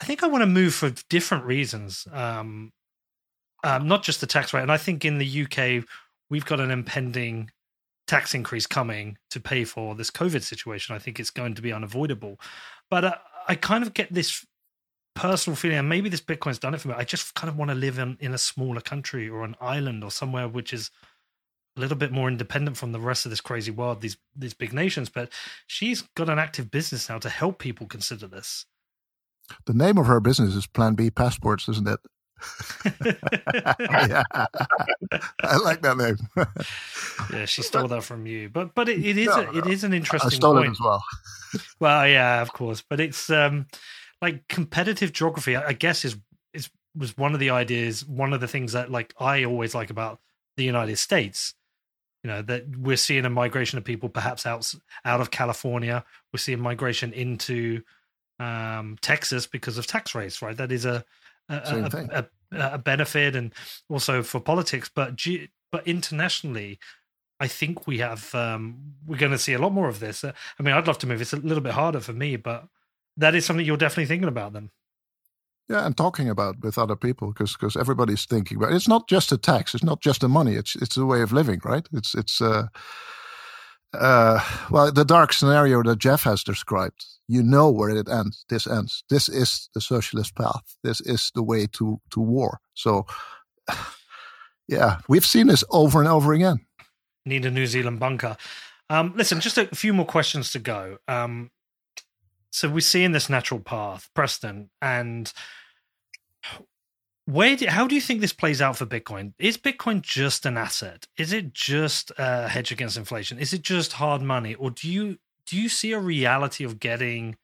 I think I want to move for different reasons. Um, um, not just the tax rate, and I think in the UK we've got an impending tax increase coming to pay for this COVID situation. I think it's going to be unavoidable, but uh, I kind of get this personal feeling, and maybe this Bitcoin's done it for me. I just kind of want to live in in a smaller country or an island or somewhere which is a little bit more independent from the rest of this crazy world, these these big nations. But she's got an active business now to help people consider this. The name of her business is Plan B Passports, isn't it? Yeah. I like that name. yeah, she stole that from you, but but it, it is no, a, it is an interesting. I stole point. it as well. well, yeah, of course, but it's um like competitive geography. I guess is is was one of the ideas, one of the things that like I always like about the United States you know that we're seeing a migration of people perhaps out out of California. We're seeing migration into um, Texas because of tax rates, right? That is a a, a, a, a benefit, and also for politics. But but internationally, I think we have um, we're going to see a lot more of this. Uh, I mean, I'd love to move. It's a little bit harder for me, but that is something you're definitely thinking about. Then. Yeah, and talking about with other people because because everybody's thinking about it. it's not just a tax, it's not just the money, it's it's a way of living, right? It's it's uh, uh, well the dark scenario that Jeff has described. You know where it ends. This ends. This is the socialist path. This is the way to to war. So, yeah, we've seen this over and over again. Need a New Zealand bunker. Um, listen, just a few more questions to go. Um, so we're seeing this natural path, Preston, and where do, how do you think this plays out for Bitcoin? Is Bitcoin just an asset? Is it just a hedge against inflation? Is it just hard money, or do you do you see a reality of getting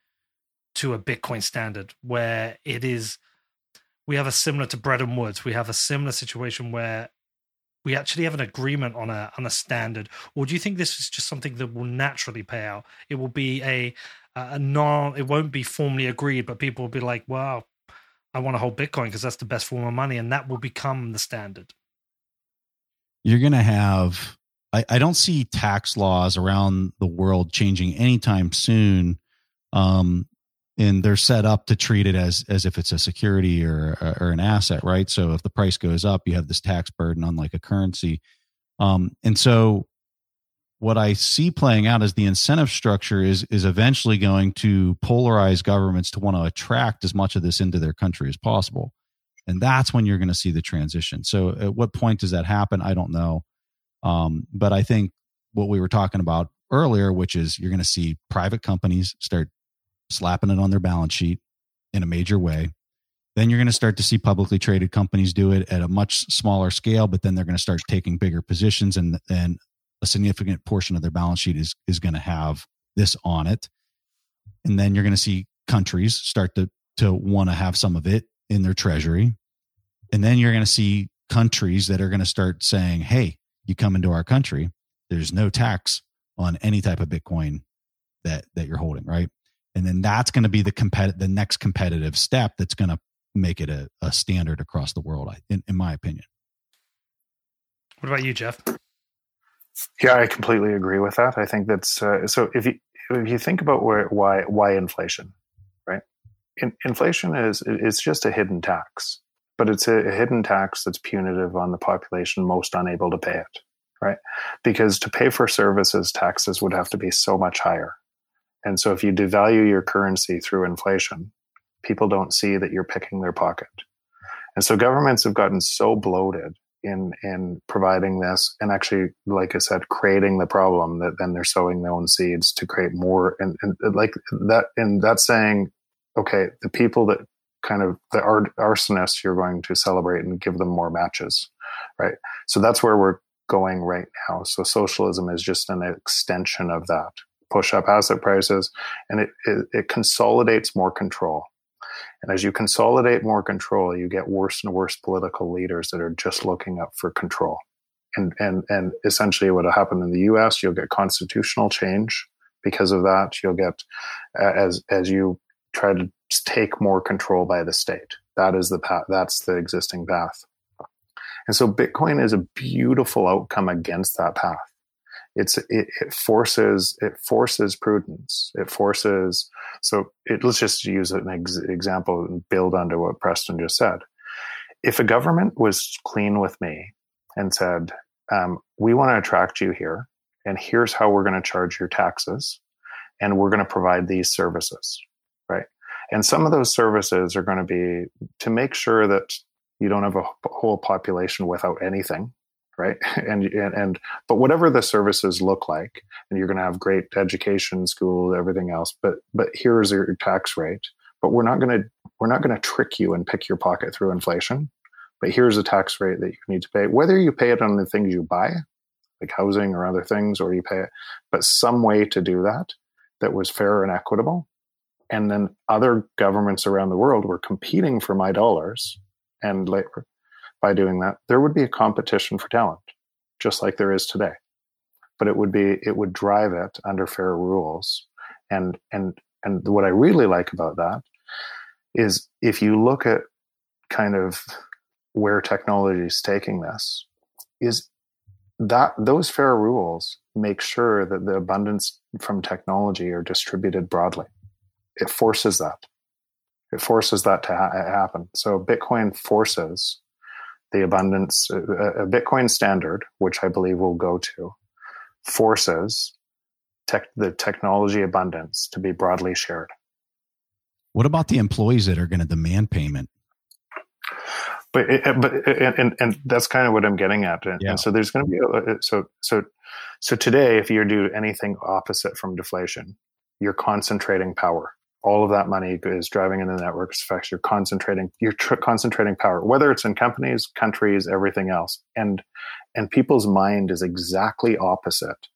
to a Bitcoin standard where it is? We have a similar to Bretton Woods. We have a similar situation where we actually have an agreement on a on a standard, or do you think this is just something that will naturally pay out? It will be a a non it won't be formally agreed but people will be like wow i want to hold bitcoin because that's the best form of money and that will become the standard. You're going to have I, I, don't see tax laws around the world changing anytime soon um, and they're set up to treat it as as if it's a security or or an asset right? So if the price goes up you have this tax burden on like a currency. Um, and so what I see playing out is the incentive structure is is eventually going to polarize governments to want to attract as much of this into their country as possible. And that's when you're going to see the transition. So at what point does that happen? I don't know. Um, but I think what we were talking about earlier, which is you're going to see private companies start slapping it on their balance sheet in a major way. Then you're going to start to see publicly traded companies do it at a much smaller scale, but then they're going to start taking bigger positions, and and a significant portion of their balance sheet is is going to have this on it. And then you're going to see countries start to to want to have some of it in their treasury. And then you're going to see countries that are going to start saying, "Hey, you come into our country, there's no tax on any type of Bitcoin that that you're holding, right?" And then that's going to be the compet- the next competitive step that's going to make it a, a standard across the world, in, in my opinion. What about you, Jeff? Yeah, I completely agree with that. I think that's uh, so. If you if you think about where, why why inflation, right? In, inflation is it's just a hidden tax, but it's a, a hidden tax that's punitive on the population most unable to pay it, right? Because to pay for services, taxes would have to be so much higher, and so if you devalue your currency through inflation, people don't see that you're picking their pocket, and so governments have gotten so bloated in in providing this and actually like i said creating the problem that then they're sowing their own seeds to create more and, and like that and that's saying okay the people that kind of the arsonists you're going to celebrate and give them more matches right? So that's where we're going right now. So socialism is just an extension of that. Push up asset prices and it, it, it consolidates more control and as you consolidate more control, you get worse and worse political leaders that are just looking up for control. And, and, and essentially what will happen in the US, you'll get constitutional change because of that. You'll get, as, as you try to take more control by the state. That is the path. That's the existing path. And so Bitcoin is a beautiful outcome against that path it's it, it, forces it forces prudence. It forces so it, let's just use an ex- example and build onto what preston just said. If a government was clean with me and said um, we want to attract you here and here's how we're going to charge your taxes and we're going to provide these services right? And some of those services are going to be to make sure that you don't have a whole population without anything right? And, and, and but whatever the services look like, and you're going to have great education, school, everything else. But but here's your tax rate. But we're not going to we're not going to trick you and pick your pocket through inflation. But here's a tax rate that you need to pay, whether you pay it on the things you buy, like housing or other things, or you pay it, but some way to do that that was fair and equitable. And then other governments around the world were competing for my dollars and labor by doing that, there would be a competition for talent, just like there is today. But it would be it would drive it under fair rules. And and and what I really like about that is if you look at kind of where technology is taking this, is that those fair rules make sure that the abundance from technology are distributed broadly. It forces that. It forces that to ha- happen. So Bitcoin forces the abundance, a, a Bitcoin standard, which I believe we'll go to, forces tech, the technology abundance to be broadly shared. What about the employees that are going to demand payment? But uh, but and, and that's kind of what I'm getting at. And, yeah. and so there's going to be a, so so so today, if you do anything opposite from deflation, you're concentrating power all of that money is driving into the network effects. You're concentrating, you're tr- concentrating power, whether it's in companies, countries, everything else. And, and people's mind is exactly opposite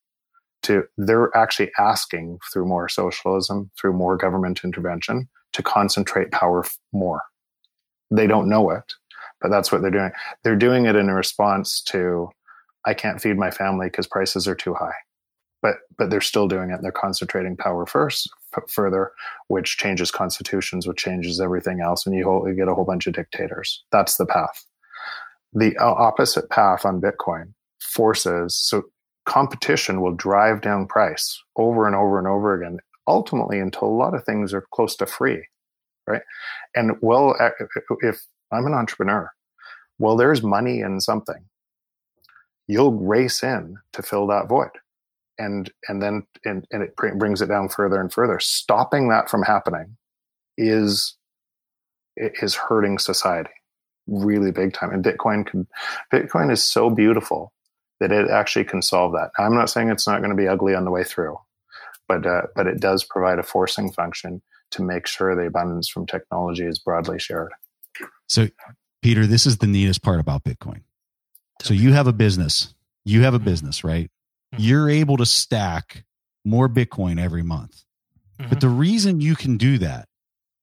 to, they're actually asking through more socialism, through more government intervention to concentrate power more. They don't know it, but that's what they're doing. They're doing it in response to, I can't feed my family because prices are too high but but they're still doing it. They're concentrating power first, further, which changes constitutions, which changes everything else, and you, hold, you get a whole bunch of dictators. That's the path. The uh, opposite path on Bitcoin forces so competition will drive down price over and over and over again, ultimately until a lot of things are close to free, right? And well, if I'm an entrepreneur, well, there's money in something. You'll race in to fill that void and and then and, and it brings it down further and further. Stopping that from happening is is hurting society really big time. And bitcoin can bitcoin is so beautiful that it actually can solve that. I'm not saying it's not going to be ugly on the way through but uh, but it does provide a forcing function to make sure the abundance from technology is broadly shared. So, Peter, this is the neatest part about Bitcoin. So, you have a business, you have a business, right? Mhm. You're able to stack more Bitcoin every month. But the reason you can do that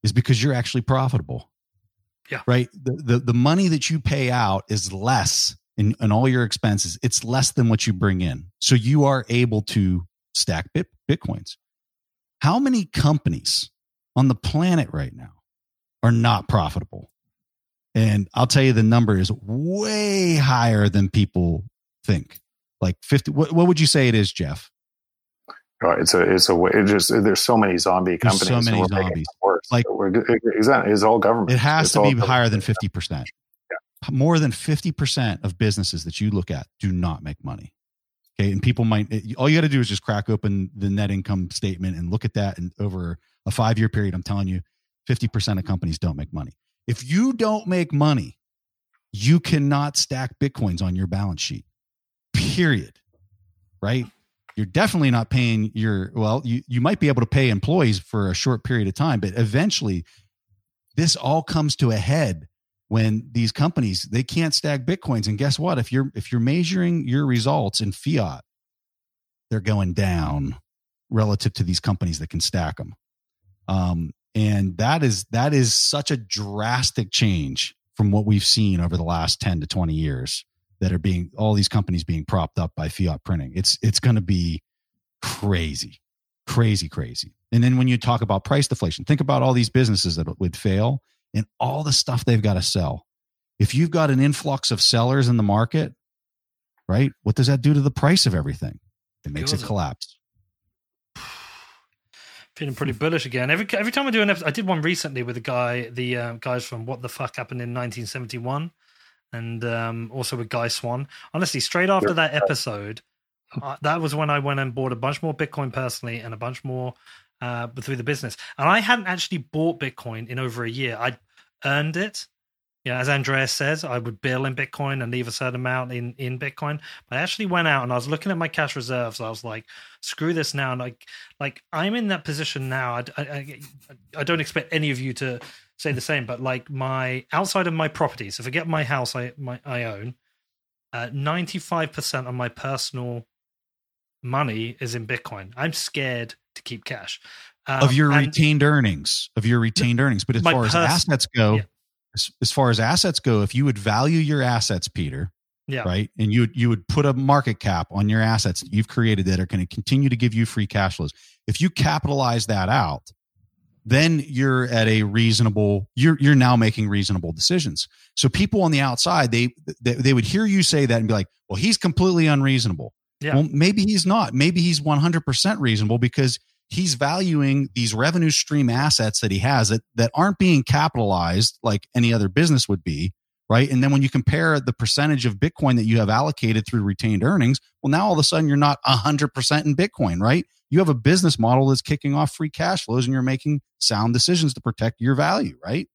is because you're actually profitable. Yeah. Right. The, the, the money that you pay out is less in, in all your expenses. It's less than what you bring in. So you are able to stack bit, Bitcoins. How many companies on the planet right now are not profitable? And I'll tell you the number is way higher than people think. Like 50, what, what would you say it is, Jeff? Oh, It's a it's a. It just there's so many zombie There's companies. so many zombies. Worse. Like- we're, exactly, it's all government. It has It's to be higher than 50%. yeah. More than 50% of businesses that you look at do not make money. Okay. And people might, it- all you got to do is just crack open the net income statement and look at that. And over a five year period, I'm telling you, 50% of companies don't make money. If you don't make money, you cannot stack Bitcoins on your balance sheet, period. Right. You're definitely not paying your, well, you, you might be able to pay employees for a short period of time, but eventually this all comes to a head when these companies they can't stack bitcoins and guess what if you're if you're measuring your results in fiat they're going down relative to these companies that can stack them um, and that is that is such a drastic change from what we've seen over the last 10 to 20 years that are being all these companies being propped up by fiat printing it's it's going to be crazy crazy crazy and then when you talk about price deflation think about all these businesses that would fail and all the stuff they've got to sell. If you've got an influx of sellers in the market, right? What does that do to the price of everything? It makes it it. collapse. feeling pretty bullish again. Every every time I do an episode, I did one recently with the guy, the um, guys from What the Fuck Happened in 1971, and um, also with Guy Swan. Honestly, straight after that episode, uh, that was when I went and bought a bunch more Bitcoin personally and a bunch more uh, through the business. And I hadn't actually bought Bitcoin in over a year. I'd earned it. Yeah, as Andreas says, I would bill in Bitcoin and leave a certain amount in, in Bitcoin. But I actually went out and I was looking at my cash reserves. I was like, screw this now. And like, like I'm in that position now. I, I, I, I don't expect any of you to say the same, but like my outside of my property, so forget my house I my I own, ninety five percent of my personal money is in Bitcoin. I'm scared to keep cash um, of your retained earnings, of your retained earnings. But as far as assets go, Yeah. as, as far as assets go, if you would value your assets, Peter, Yeah. right, and you you would put a market cap on your assets that you've created that are going to continue to give you free cash flows. If you capitalize that out, then you're at a reasonable you're you're now making reasonable decisions. So people on the outside they they, they would hear you say that and be like well he's completely unreasonable. Yeah. well maybe he's not. Maybe he's 100% reasonable because he's valuing these revenue stream assets that he has that that aren't being capitalized like any other business would be right? And then when you compare the percentage of bitcoin that you have allocated through retained earnings well now all of a sudden you're not 100% in bitcoin right? You have a business model that's kicking off free cash flows and you're making sound decisions to protect your value right?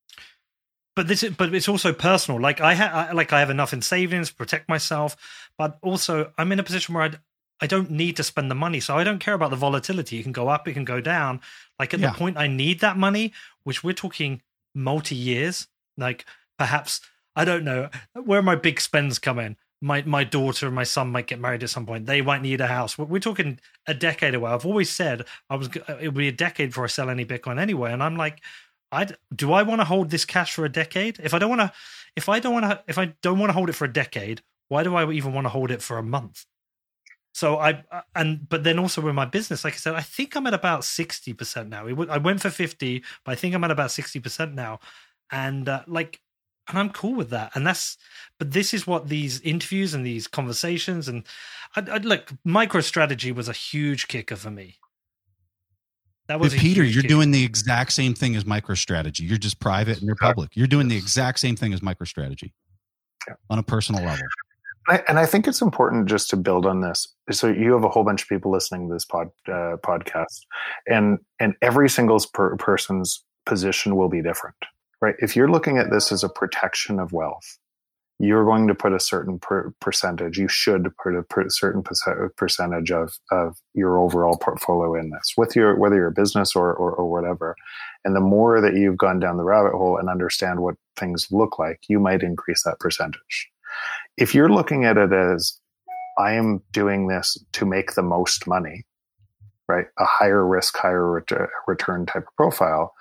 But this is, but it's also personal. Like i ha- I, like i have enough in savings to protect myself but also i'm in a position where i i don't need to spend the money. So i don't care about the volatility. It can go up it can go down. Like at Yeah. the point i need that money which we're talking multi years like perhaps i don't know where my big spends come in my my daughter and my son might get married at some point they might need a house we're, talking a decade away i've always said i was it would be a decade before i sell any bitcoin anyway and i'm like I do I want to hold this cash for a decade? If I don't want to, if I don't want to, if I don't want to hold it for a decade, why do I even want to hold it for a month? So I and but then also with my business, like I said, I think I'm at about sixty percent now. I went for fifty, but I think I'm at about sixty percent now, and uh, like, and I'm cool with that. And that's, but this is what these interviews and these conversations and I, I look, micro strategy was a huge kicker for me. That was Peter, you're kicker. doing the exact same thing as MicroStrategy. You're just private and you're public. You're doing the exact same thing as MicroStrategy Yeah. on a personal level. I, and I think it's important just to build on this. So you have a whole bunch of people listening to this pod, uh, podcast, and and every single per, person's position will be different, right? If you're looking at this as a protection of wealth, you're going to put a certain per- percentage. You should put a per- certain percentage of of your overall portfolio in this, with your whether you're a business or, or or whatever. And the more that you've gone down the rabbit hole and understand what things look like, you might increase that percentage. If you're looking at it as I am doing this to make the most money, right? A higher risk, higher ret- return type of profile,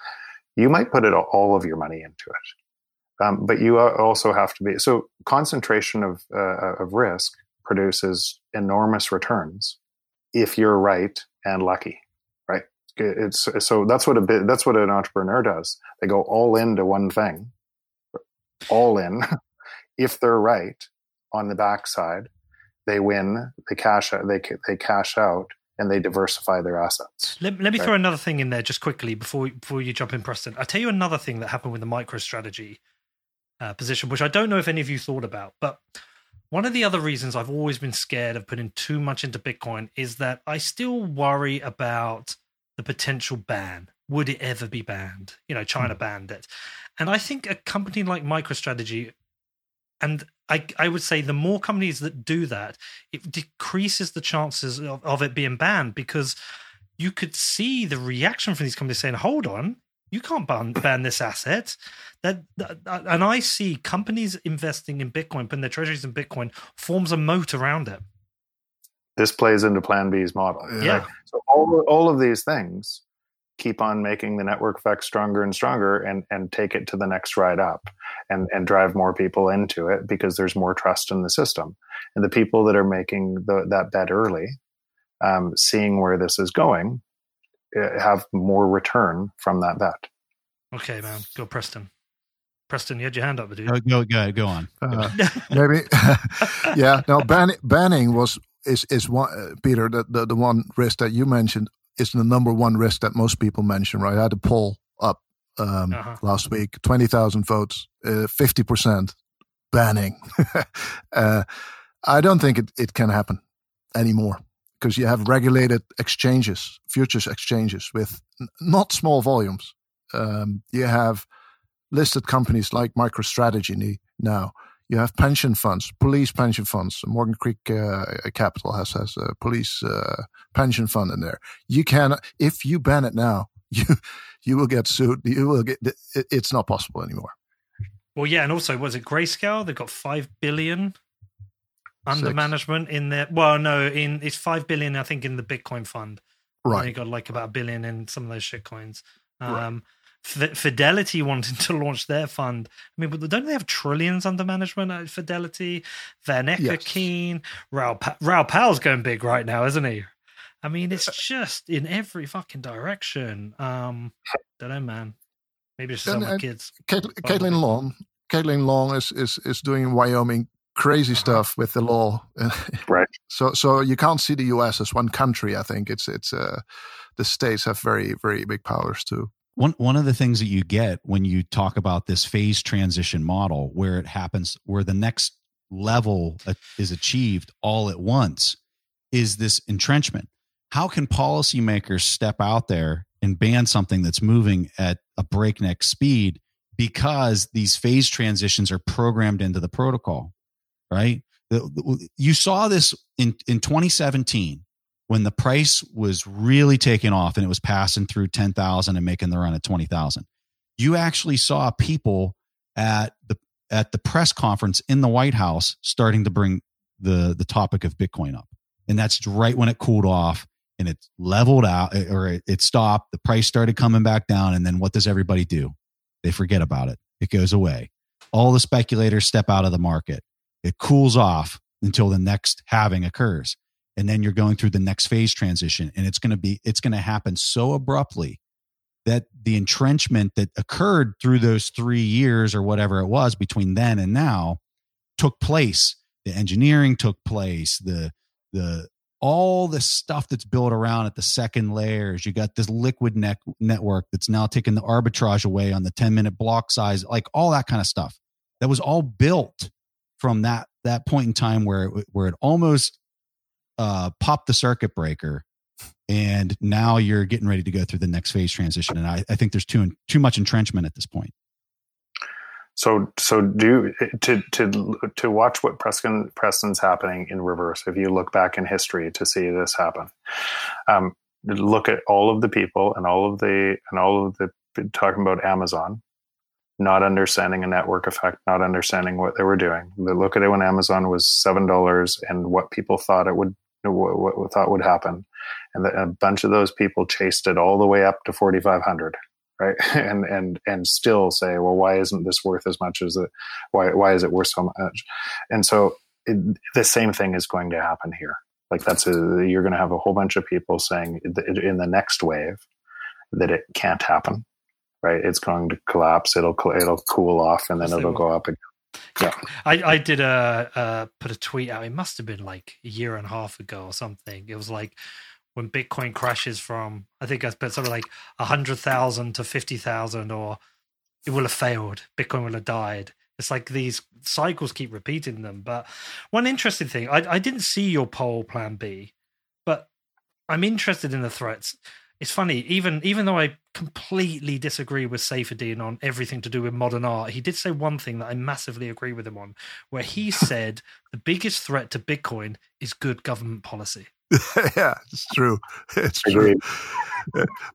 you might put it all of your money into it um, but you also have to be so concentration of uh, of risk produces enormous returns if you're right and lucky, right? It's so that's what a bit that's what an entrepreneur does. They go all into one thing, all in. if they're right on the backside, they win. They cash out. They they cash out and they diversify their assets. Let, let me right? throw another thing in there just quickly before before you jump in, Preston. I'll tell you another thing that happened with the MicroStrategy uh, position, which I don't know if any of you thought about. But one of the other reasons I've always been scared of putting too much into Bitcoin is that I still worry about the potential ban. Would it ever be banned? You know, China mm. banned it. And I think a company like MicroStrategy, and I, I would say the more companies that do that, it decreases the chances of, of it being banned because you could see the reaction from these companies saying, hold on, you can't ban, ban this asset. That, that, and I see companies investing in Bitcoin, putting their treasuries in Bitcoin, forms a moat around it. This plays into Plan B's model. Yeah. So all all of these things keep on making the network effect stronger and stronger, and and take it to the next ride up, and and drive more people into it because there's more trust in the system, and the people that are making the, that bet early, um, seeing where this is going, uh, have more return from that bet. Okay, man. Go Preston. Preston, you had your hand up, dude. Oh, go, go, go on. Uh, maybe, yeah. No, ban- banning was is is one uh, Peter the, the the one risk that you mentioned is the number one risk that most people mention. Right, I had a poll up um, uh-huh. last week, twenty thousand votes, uh, fifty uh, percent banning. uh, I don't think it, it can happen anymore because you have regulated exchanges, futures exchanges with n- not small volumes. Um, you have listed companies like MicroStrategy now. You have pension funds, police pension funds. Morgan Creek uh, Capital has has a police uh, pension fund in there. You can, if you ban it now, you you will get sued. You will get. It, it's not possible anymore. Well, yeah, and also was it Grayscale? They've got five billion under Six. management in there. Well, no, in it's five billion, I think, in the Bitcoin fund. Right. you got like about a billion in some of those shit coins. Um, right. Fidelity wanting to launch their fund. I mean, but don't they have trillions under management at Fidelity? Van Ecker, yes. Keen, Raoul, pa- Raoul Pal's going big right now, isn't he? I mean, it's just in every fucking direction. Um, don't know, man. Maybe it's just some kids. Caitlin Long, Caitlin Long is, is is doing Wyoming crazy uh-huh. stuff with the law. right. So so you can't see the U.S. as one country. I think it's it's uh, the states have very very big powers too. One one of the things that you get when you talk about this phase transition model, where it happens, where the next level uh, is achieved all at once, is this entrenchment. How can policymakers step out there and ban something that's moving at a breakneck speed because these phase transitions are programmed into the protocol? right? You saw this in, in 2017 when the price was really taking off and it was passing through 10,000 and making the run at 20,000. You actually saw people at the at the press conference in the White House starting to bring the the topic of Bitcoin up. And that's right when it cooled off and it leveled out eh, or it, it stopped, the price started coming back down and then what does everybody do? They forget about it. It goes away. All the speculators step out of the market it cools off until the next halving occurs. And then you're going through the next phase transition. And it's going to be, it's going to happen so abruptly that the entrenchment that occurred through those three years or whatever it was between then and now took place. The engineering took place. The, the, all the stuff that's built around at the second layers. You got this liquid net network that's now taking the arbitrage away on the 10 minute block size, like all that kind of stuff. That was all built from that that point in time where it, where it almost uh, popped the circuit breaker, and now you're getting ready to go through the next phase transition. And I, I think there's too too much entrenchment at this point. So so do to to to watch what Preston Preston's happening in reverse. If you look back in history to see this happen, um, look at all of the people and all of the and all of the talking about Amazon, not understanding a network effect, not understanding what they were doing. Look at it when Amazon was seven dollars and what people thought it would what, what thought would happen, and a bunch of those people chased it all the way up to forty five hundred right? And and and still say well why isn't this worth as much as it why why is it worth so much? And so it, the same thing is going to happen here. Like that's a you're going to have a whole bunch of people saying in the next wave that it can't happen right? It's going to collapse. It'll it'll cool off and then it'll go up again yeah, I, I did a uh, put a tweet out. It must have been like a year and a half ago or something. It was like when Bitcoin crashes from, I think I put something like a hundred thousand to fifty thousand, or it will have failed. Bitcoin will have died. It's like these cycles keep repeating them. But one interesting thing, I, I didn't see your poll plan B, but I'm interested in the threats. It's funny, even even though I completely disagree with Saifedean on everything to do with modern art, he did say one thing that I massively agree with him on, where he said the biggest threat to Bitcoin is good government policy. yeah, it's true. It's true.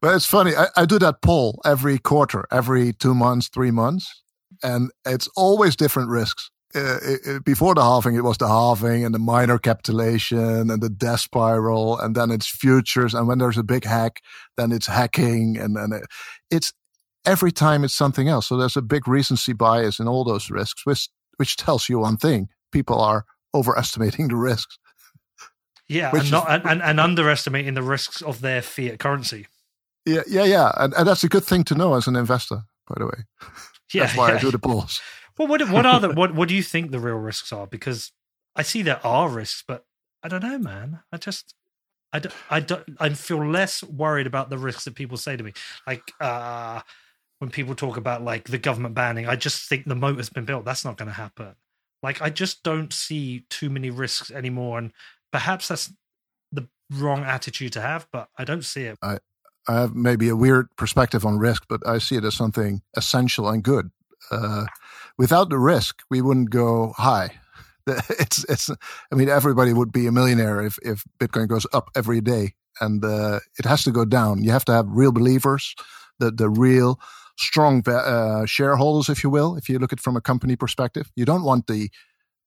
but it's funny. I, I, do that poll every quarter, every two months, three months, and it's always different risks. Uh, it, it, before the halving, it was the halving and the miner capitulation and the death spiral, and then it's futures. And when there's a big hack, then it's hacking, and then it, it's every time it's something else. So there's a big recency bias in all those risks, which which tells you one thing: people are overestimating the risks. Yeah, and, not, is, and, and, underestimating the risks of their fiat currency. Yeah, yeah, yeah, and, and that's a good thing to know as an investor, by the way. Yeah, that's why yeah. I do the polls. Well, what what are the what what do you think the real risks are? Because I see there are risks, but I don't know, man. I just I don't, I don't I feel less worried about the risks that people say to me. Like uh when people talk about like the government banning, I just think the moat has been built. That's not going to happen. Like I just don't see too many risks anymore, and perhaps that's the wrong attitude to have, but I don't see it. I, I have maybe a weird perspective on risk, but I see it as something essential and good. Uh, without the risk, we wouldn't go high. It's, it's. I mean, everybody would be a millionaire if if Bitcoin goes up every day, and uh, it has to go down. You have to have real believers, the the real strong uh, shareholders, if you will. If you look at it from a company perspective, you don't want the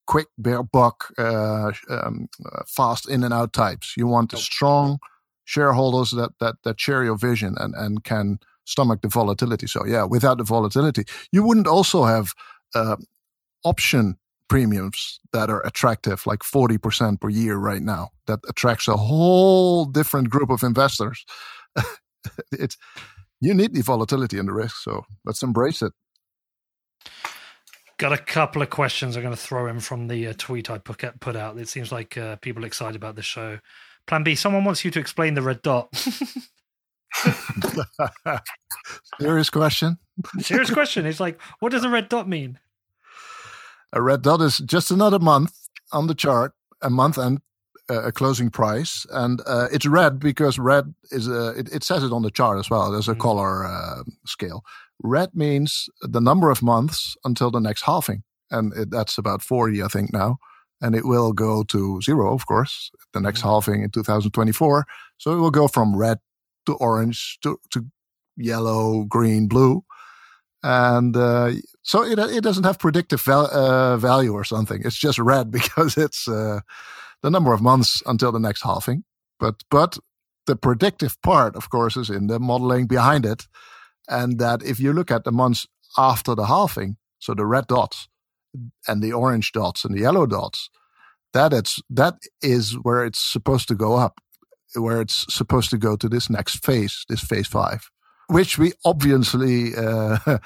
quick bear buck, uh, um, uh, fast in and out types. You want the strong shareholders that that that share your vision and and can stomach the volatility. So yeah, without the volatility, you wouldn't also have uh, option premiums that are attractive, like forty percent per year right now. That attracts a whole different group of investors. it's you need the volatility and the risk, so let's embrace it. Got a couple of questions I'm going to throw in from the uh, tweet I put, put out. It seems like uh, people excited about the show. Plan B, someone wants you to explain the red dot. Serious question. Serious question. It's like, what does a red dot mean? A red dot is just another month on the chart, a month and uh, a closing price, and uh, it's red because red is a. It, it, says it on the chart as well. There's a mm. color uh, scale. Red means the number of months until the next halving. And it, that's about 40, I think, now. And it will go to zero, of course, the next mm-hmm. halving in 2024. So it will go from red to orange to, to yellow, green, blue. And uh, so it, it doesn't have predictive val- uh, value or something. It's just red because it's uh, the number of months until the next halving. But, but the predictive part, of course, is in the modeling behind it and that if you look at the months after the halving, so the red dots and the orange dots and the yellow dots, that it's that is where it's supposed to go up, where it's supposed to go to this next phase, this phase five, which we obviously uh,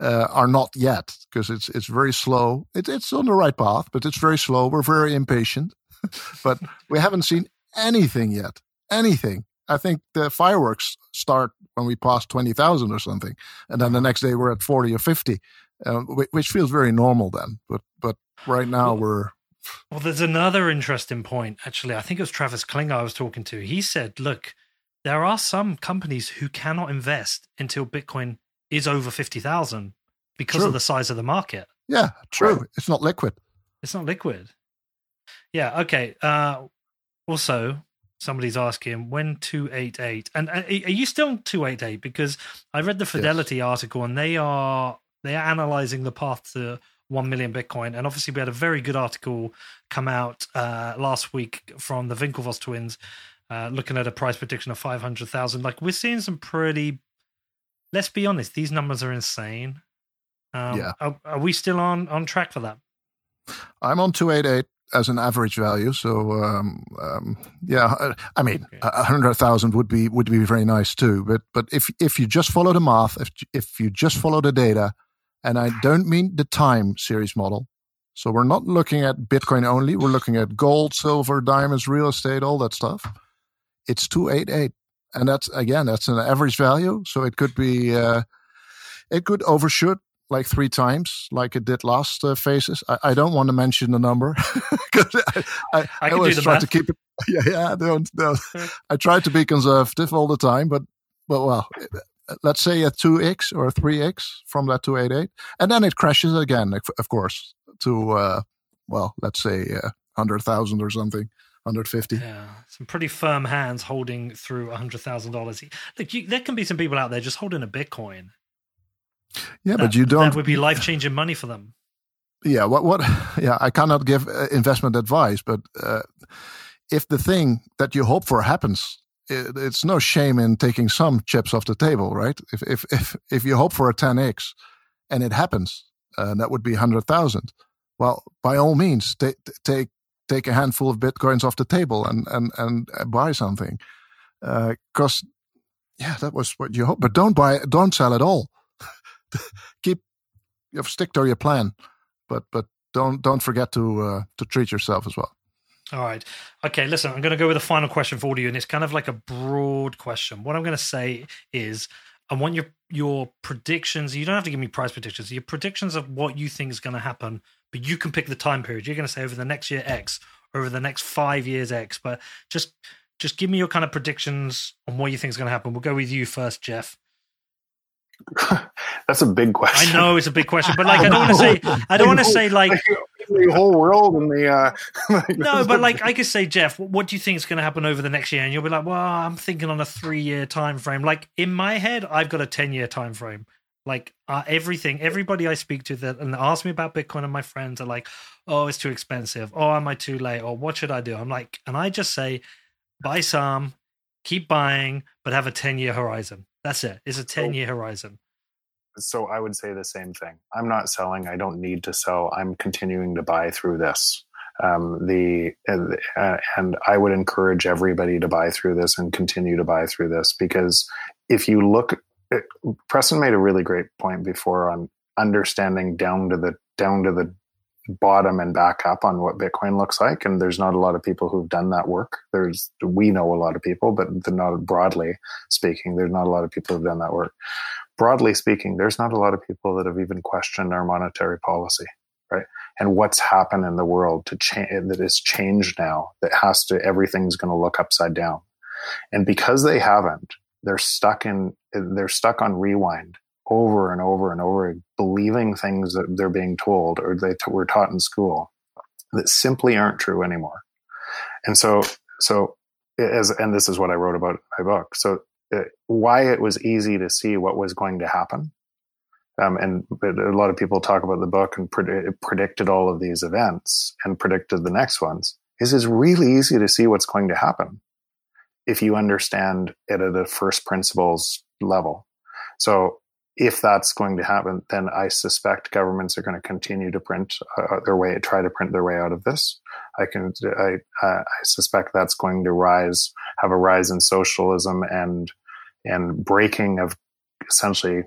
uh, are not yet because it's it's very slow. It, it's on the right path, but it's very slow. We're very impatient, but we haven't seen anything yet, anything. I think the fireworks start when we pass 20,000 or something. And then the next day we're at 40 or 50, uh, which feels very normal then. But, but right now we're. Well, there's another interesting point, actually. I think it was Travis Kling I was talking to. He said, look, there are some companies who cannot invest until Bitcoin is over 50,000 because True. of the size of the market. Yeah, true. Right. It's not liquid. It's not liquid. Yeah. Okay. Uh, also, somebody's asking when two eight eight, and uh, are you still on two eight eight? Because I read the Fidelity article, and they are they are analyzing the path to one million Bitcoin. And obviously, we had a very good article come out uh, last week from the Winklevoss twins, uh, looking at a price prediction of five hundred thousand. Like we're seeing some pretty. Let's be honest; these numbers are insane. Um, Yeah. Are, are we still on on track for that? I'm on 288 as an average value. So um, um, yeah, uh, I mean, Okay. a hundred thousand would be would be very nice too. But but if if you just follow the math, if if you just follow the data, and I don't mean the time series model. So we're not looking at Bitcoin only. We're looking at gold, silver, diamonds, real estate, all that stuff. It's 288. And that's again, that's an average value. So it could be, uh, it could overshoot like three times, like it did last uh, phases. I, I don't want to mention the number because I, I, I always try math. to keep it. Yeah, yeah. Don't, don't. I try to be conservative all the time, but but well, let's say a two x or a three x from that two eight eight, and then it crashes again, of- course, to uh, well, let's say uh, hundred thousand or something, hundred fifty. Yeah, some pretty firm hands holding through a hundred thousand dollars. Look, you, there can be some people out there just holding a Bitcoin. Yeah, That- but you don't. That would be life changing money for them. yeah what what yeah i cannot give uh, investment advice but uh, if the thing that you hope for happens it, it's no shame in taking some chips off the table right? If if if, if you hope for a 10x and it happens uh, that would be 100000 well by all means take take take a handful of bitcoins off the table and and and uh, buy something. Because yeah that was what you hope but don't buy don't sell at all. Keep you know, stick to your plan but but don't don't forget to uh, to treat yourself as well. All right. Okay, listen, I'm going to go with a final question for all of you, and it's kind of like a broad question. What I'm going to say is, I want your your predictions. You don't have to give me price predictions. Your predictions of what you think is going to happen, but you can pick the time period. You're going to say over the next year X, over the next five years X. But just just give me your kind of predictions on what you think is going to happen. We'll go with you first, Jeff. That's a big question. I know it's a big question, but like I don't want to say I don't want to say like the whole world and the uh, no, but like I could say, Jeff, what do you think is going to happen over the next year? And you'll be like, well, I'm thinking on a three year time frame. Like in my head, I've got a ten year time frame. Like uh, everything, everybody I speak to that and ask me about Bitcoin, and my friends are like, oh, it's too expensive. Oh, am I too late? Or what should I do? I'm like, and I just say, buy some, keep buying, but have a ten year horizon. That's it. It's a ten year horizon. So I would say the same thing. I'm not selling. I don't need to sell. I'm continuing to buy through this. Um, the uh, and I would encourage everybody to buy through this and continue to buy through this because if you look, Preston made a really great point before on understanding down to the down to the bottom and back up on what Bitcoin looks like. And there's not a lot of people who've done that work. There's we know a lot of people, but not broadly speaking. There's not a lot of people who've done that work broadly speaking, there's not a lot of people that have even questioned our monetary policy, right? And what's happened in the world to change that is changed now that has to everything's going to look upside down. And because they haven't, they're stuck in they're stuck on rewind over and over and over, believing things that they're being told or they t- were taught in school that simply aren't true anymore. And so, so as and this is what I wrote about in my book. So why it was easy to see what was going to happen. Um, and a lot of people talk about the book and pred- predicted all of these events and predicted the next ones. Is it's really easy to see what's going to happen if you understand it at a first principles level. So if that's going to happen, then I suspect governments are going to continue to print uh, their way, try to print their way out of this. I can, I, uh, I suspect that's going to rise, have a rise in socialism and and breaking of essentially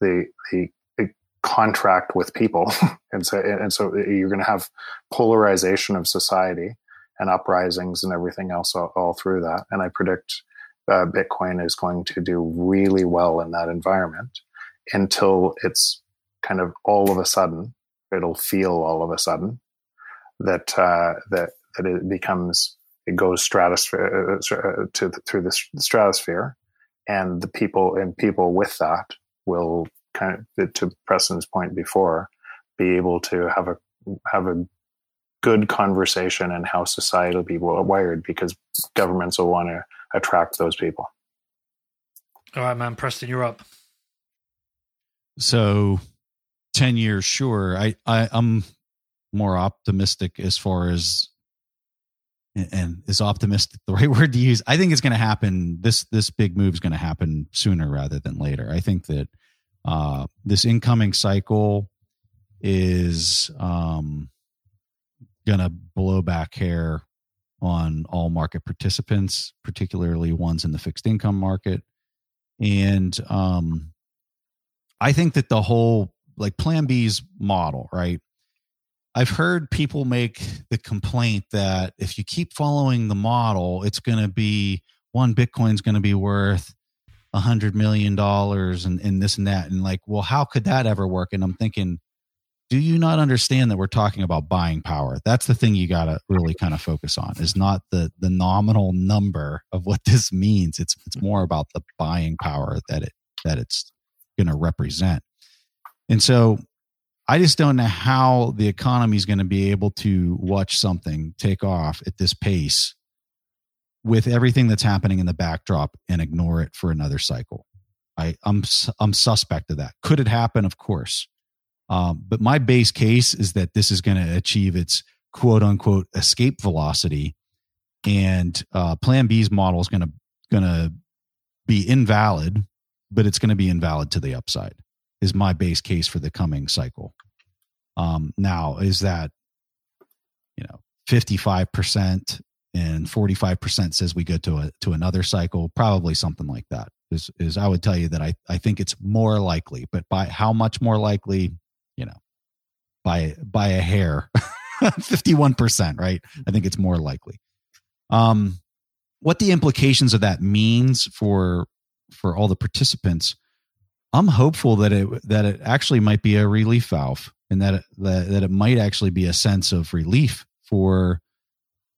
the the, the contract with people, and so and so you're going to have polarization of society and uprisings and everything else all, all through that. And I predict uh, Bitcoin is going to do really well in that environment until it's kind of all of a sudden it'll feel all of a sudden that uh, that that it becomes it goes stratosphere uh, to through the stratosphere and the people and people with that will kind of to Preston's point before, be able to have a have a good conversation and how society will be wired because governments will want to attract those people. All right, man. Preston, you're up. So, ten years, sure. I, I I'm more optimistic as far as and is optimistic the right word to use i think it's going to happen this this big move is going to happen sooner rather than later. I think that uh, this incoming cycle is um, going to blow back hair on all market participants particularly ones in the fixed income market. And um, i think that the whole like plan b's model right I've heard people make the complaint that if you keep following the model, it's going to be one Bitcoin's going to be worth a hundred million dollars and, and this and that. And like, well, how could that ever work? And I'm thinking, do you not understand that we're talking about buying power? That's the thing you got to really kind of focus on is not the, the nominal number of what this means. It's, it's more about the buying power that it, that it's going to represent. And so I just don't know how the economy is going to be able to watch something take off at this pace with everything that's happening in the backdrop and ignore it for another cycle. I, I'm I'm suspect of that. Could it happen? Of course. Um, but my base case is that this is going to achieve its quote unquote escape velocity, and uh, Plan B's model is going to going to be invalid, but it's going to be invalid to the upside is my base case for the coming cycle. Um, now, is that you know fifty five percent and forty five percent says we go to a to another cycle? Probably something like that. Is is I would tell you that I I think it's more likely, but by how much more likely? You know, by by a hair, fifty one percent, right? I think it's more likely. Um, what the implications of that means for for all the participants I'm hopeful that it that it actually might be a relief valve, and that it, that, that it might actually be a sense of relief for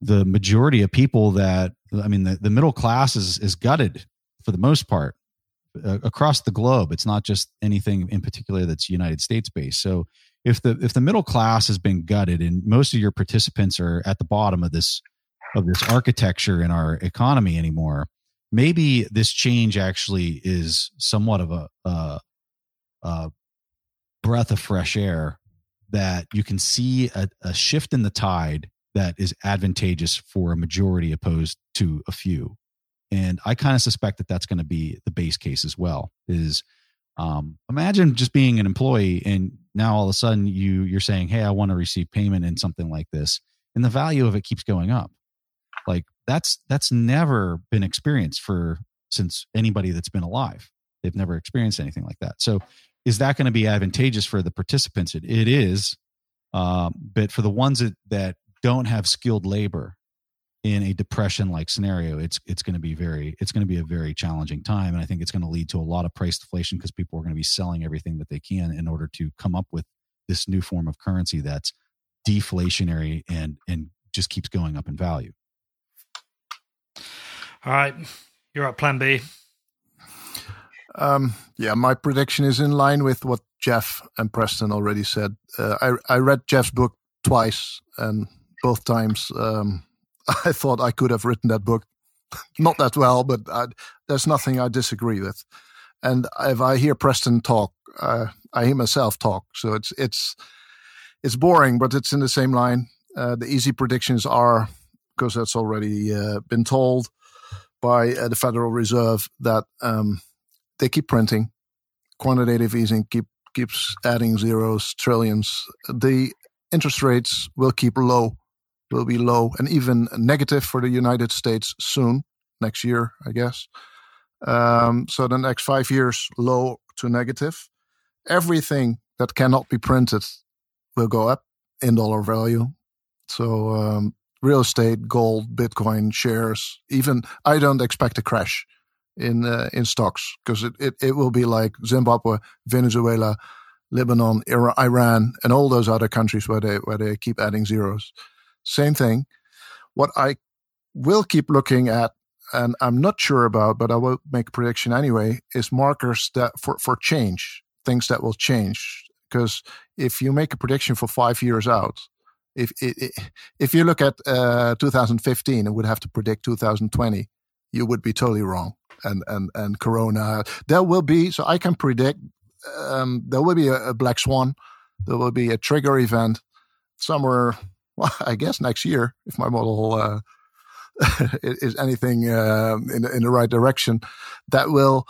the majority of people. That I mean, the, the middle class is is gutted for the most part uh, across the globe. It's not just anything in particular that's United States based. So if the if the middle class has been gutted, and most of your participants are at the bottom of this of this architecture in our economy anymore maybe this change actually is somewhat of a, a, a breath of fresh air that you can see a, a, shift in the tide that is advantageous for a majority opposed to a few. And i kind of suspect that that's going to be the base case as well is um, imagine just being an employee and now all of a sudden you you're saying hey i want to receive payment in something like this and the value of it keeps going up. Like that's that's never been experienced for since anybody that's been alive. They've never experienced anything like that. So is that going to be advantageous for the participants? It, it is. Um, but for the ones that, that don't have skilled labor in a depression like scenario, it's it's going to be very it's going to be a very challenging time, and I think it's going to lead to a lot of price deflation because people are going to be selling everything that they can in order to come up with this new form of currency that's deflationary and and just keeps going up in value. All right, you're up. Plan B. Um, yeah, my prediction is in line with what Jeff and Preston already said. Uh, I I read Jeff's book twice, and both times um, I thought I could have written that book not that well, but I, there's nothing I disagree with. And if I hear Preston talk, uh, I hear myself talk. So it's it's it's boring, but it's in the same line. Uh, the easy predictions are because that's already uh, been told by uh, the Federal Reserve that um, they keep printing, quantitative easing keep keeps adding zeros, trillions. The interest rates will keep low, will be low, and even negative for the United States soon, next year, I guess. Um, so the next five years, low to negative. Everything that cannot be printed will go up in dollar value. So um, real estate, gold, Bitcoin, shares. Even I don't expect a crash in uh, in stocks because it, it, it will be like Zimbabwe, Venezuela, Lebanon, Iran, and all those other countries where they where they keep adding zeros. Same thing. What I will keep looking at, and I'm not sure about, but I will make a prediction anyway, is markers that for for change. things that will change because if you make a prediction for five years out, if if you look at uh, 2015 and would have to predict 2020, you would be totally wrong. And and and Corona, there will be. So I can predict um, there will be a, a, black swan. There will be a trigger event somewhere. Well, I guess next year if my model uh, is anything uh, in in the right direction, that will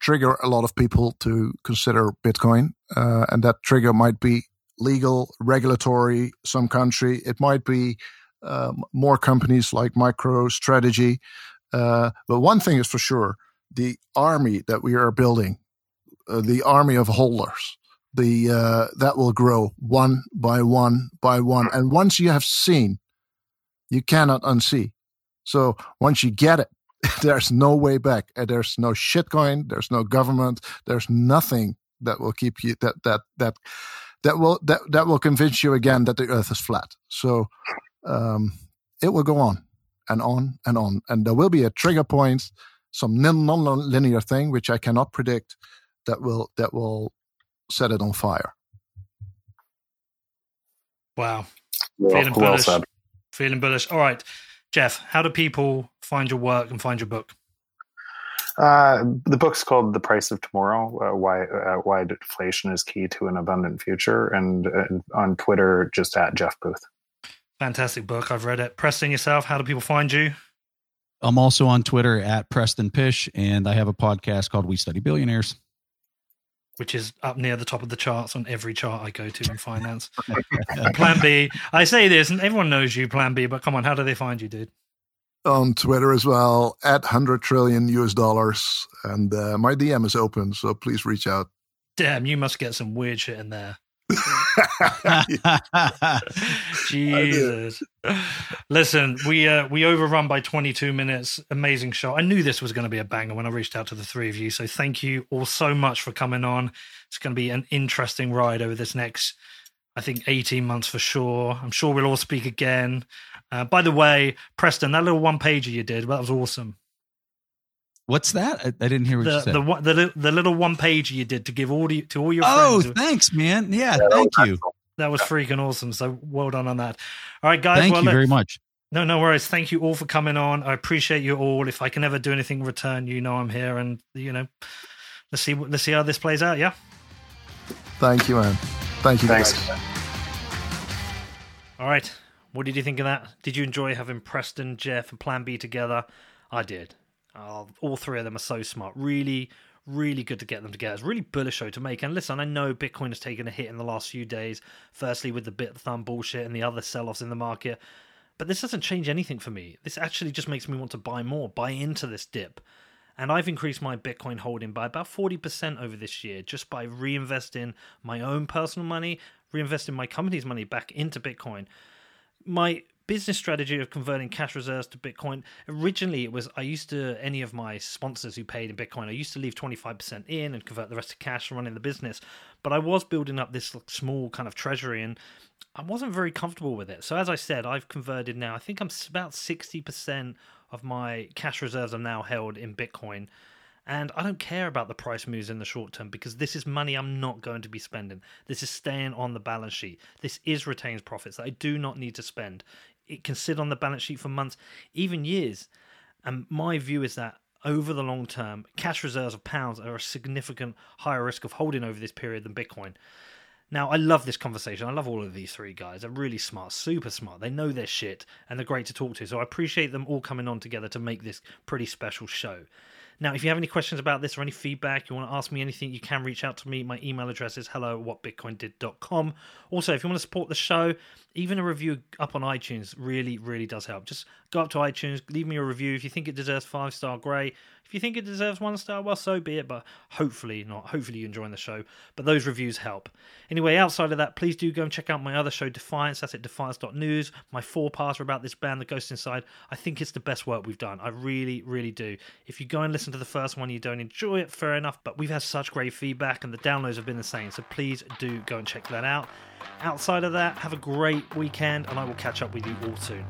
trigger a lot of people to consider Bitcoin, uh, and that trigger might be legal, regulatory, some country. It might be um, more companies like MicroStrategy. Uh, but one thing is for sure: the army that we are building, uh, the army of holders, the uh, that will grow one by one by one, and once you have seen, you cannot unsee. So once you get it, there's no way back. There's no shitcoin. There's no government. There's nothing that will keep you that that that that will that that will convince you again that the Earth is flat. So um, it will go on and on and on, and there will be a trigger point, some non-linear thing which I cannot predict that will that will set it on fire. Wow, well, feeling well bullish. Said. Feeling bullish. All right, Jeff, how do people find your work and find your book? Uh, the book's called "The Price of Tomorrow: uh, Why uh, Why Deflation is Key to an Abundant Future," and, and, on Twitter, just at Jeff Booth. Fantastic book. I've read it. Preston, yourself, how do people find you? I'm also on Twitter at Preston Pysh, and I have a podcast called We Study Billionaires, which is up near the top of the charts on every chart I go to in finance. Plan B. I say this, and everyone knows you, Plan B, but come on, how do they find you, dude? On Twitter as well at 100 trillion US dollars. And uh, my DM is open, so please reach out. Damn, you must get some weird shit in there. Jesus. Listen, we uh, we overrun by 22 minutes. Amazing show. I knew this was going to be a banger when I reached out to the three of you. So thank you all so much for coming on. It's going to be an interesting ride over this next, I think, 18 months for sure. I'm sure we'll all speak again. Uh, by the way, Preston, that little one pager you did, that was awesome. What's that? I, I didn't hear what the, you said. The, the, the little one pager you did to give all the, to all your oh, friends. Oh, thanks, man. Yeah, yeah thank you. That was freaking awesome. So well done on that. All right, guys. Thank well, you very much. No, no worries. Thank you all for coming on. I appreciate you all. If I can ever do anything in return, you know I'm here, and you know, let's see let's see how this plays out. Yeah. Thank you, man. Thank you, Thanks. guys. All right. What did you think of that? Did you enjoy having Preston, Jeff, and Plan B together? I did. Oh, all three of them are so smart. Really, really good to get them together. It's really bullish show to make. And listen, I know Bitcoin has taken a hit in the last few days. Firstly, with the Bithumb bullshit and the other sell-offs in the market. But this doesn't change anything for me. This actually just makes me want to buy more, buy into this dip. And I've increased my Bitcoin holding by about 40% over this year just by reinvesting my own personal money, reinvesting my company's money back into Bitcoin my business strategy of converting cash reserves to Bitcoin. Originally, it was I used to any of my sponsors who paid in Bitcoin. I used to leave twenty five percent in and convert the rest to cash running the business. But I was building up this small kind of treasury, and I wasn't very comfortable with it. So as I said, I've converted now. I think I'm about sixty percent of my cash reserves are now held in Bitcoin. And I don't care about the price moves in the short term because this is money I'm not going to be spending. This is staying on the balance sheet. This is retained profits that I do not need to spend. It can sit on the balance sheet for months, even years. And my view is that over the long term, cash reserves of pounds are a significant higher risk of holding over this period than Bitcoin. Now, I love this conversation. I love all of these three guys. They're really smart, super smart. They know their shit and they're great to talk to. So I appreciate them all coming on together to make this pretty special show. Now, if you have any questions about this or any feedback, you want to ask me anything, you can reach out to me. My email address is hello whatbitcoindid.com. Also, if you want to support the show, even a review up on iTunes really, really does help. Just go up to iTunes, leave me a review. If you think it deserves five star, great. If you think it deserves one star, well, so be it. But hopefully not. Hopefully you're enjoying the show. But those reviews help. Anyway, outside of that, please do go and check out my other show, Defiance. That's at defiance.news. My four parter about this band, The Ghost Inside. I think it's the best work we've done. I really, really do. If you go and listen to the first one, you don't enjoy it, fair enough. But we've had such great feedback and the downloads have been insane. So please do go and check that out. Outside of that, have a great weekend and I will catch up with you all soon.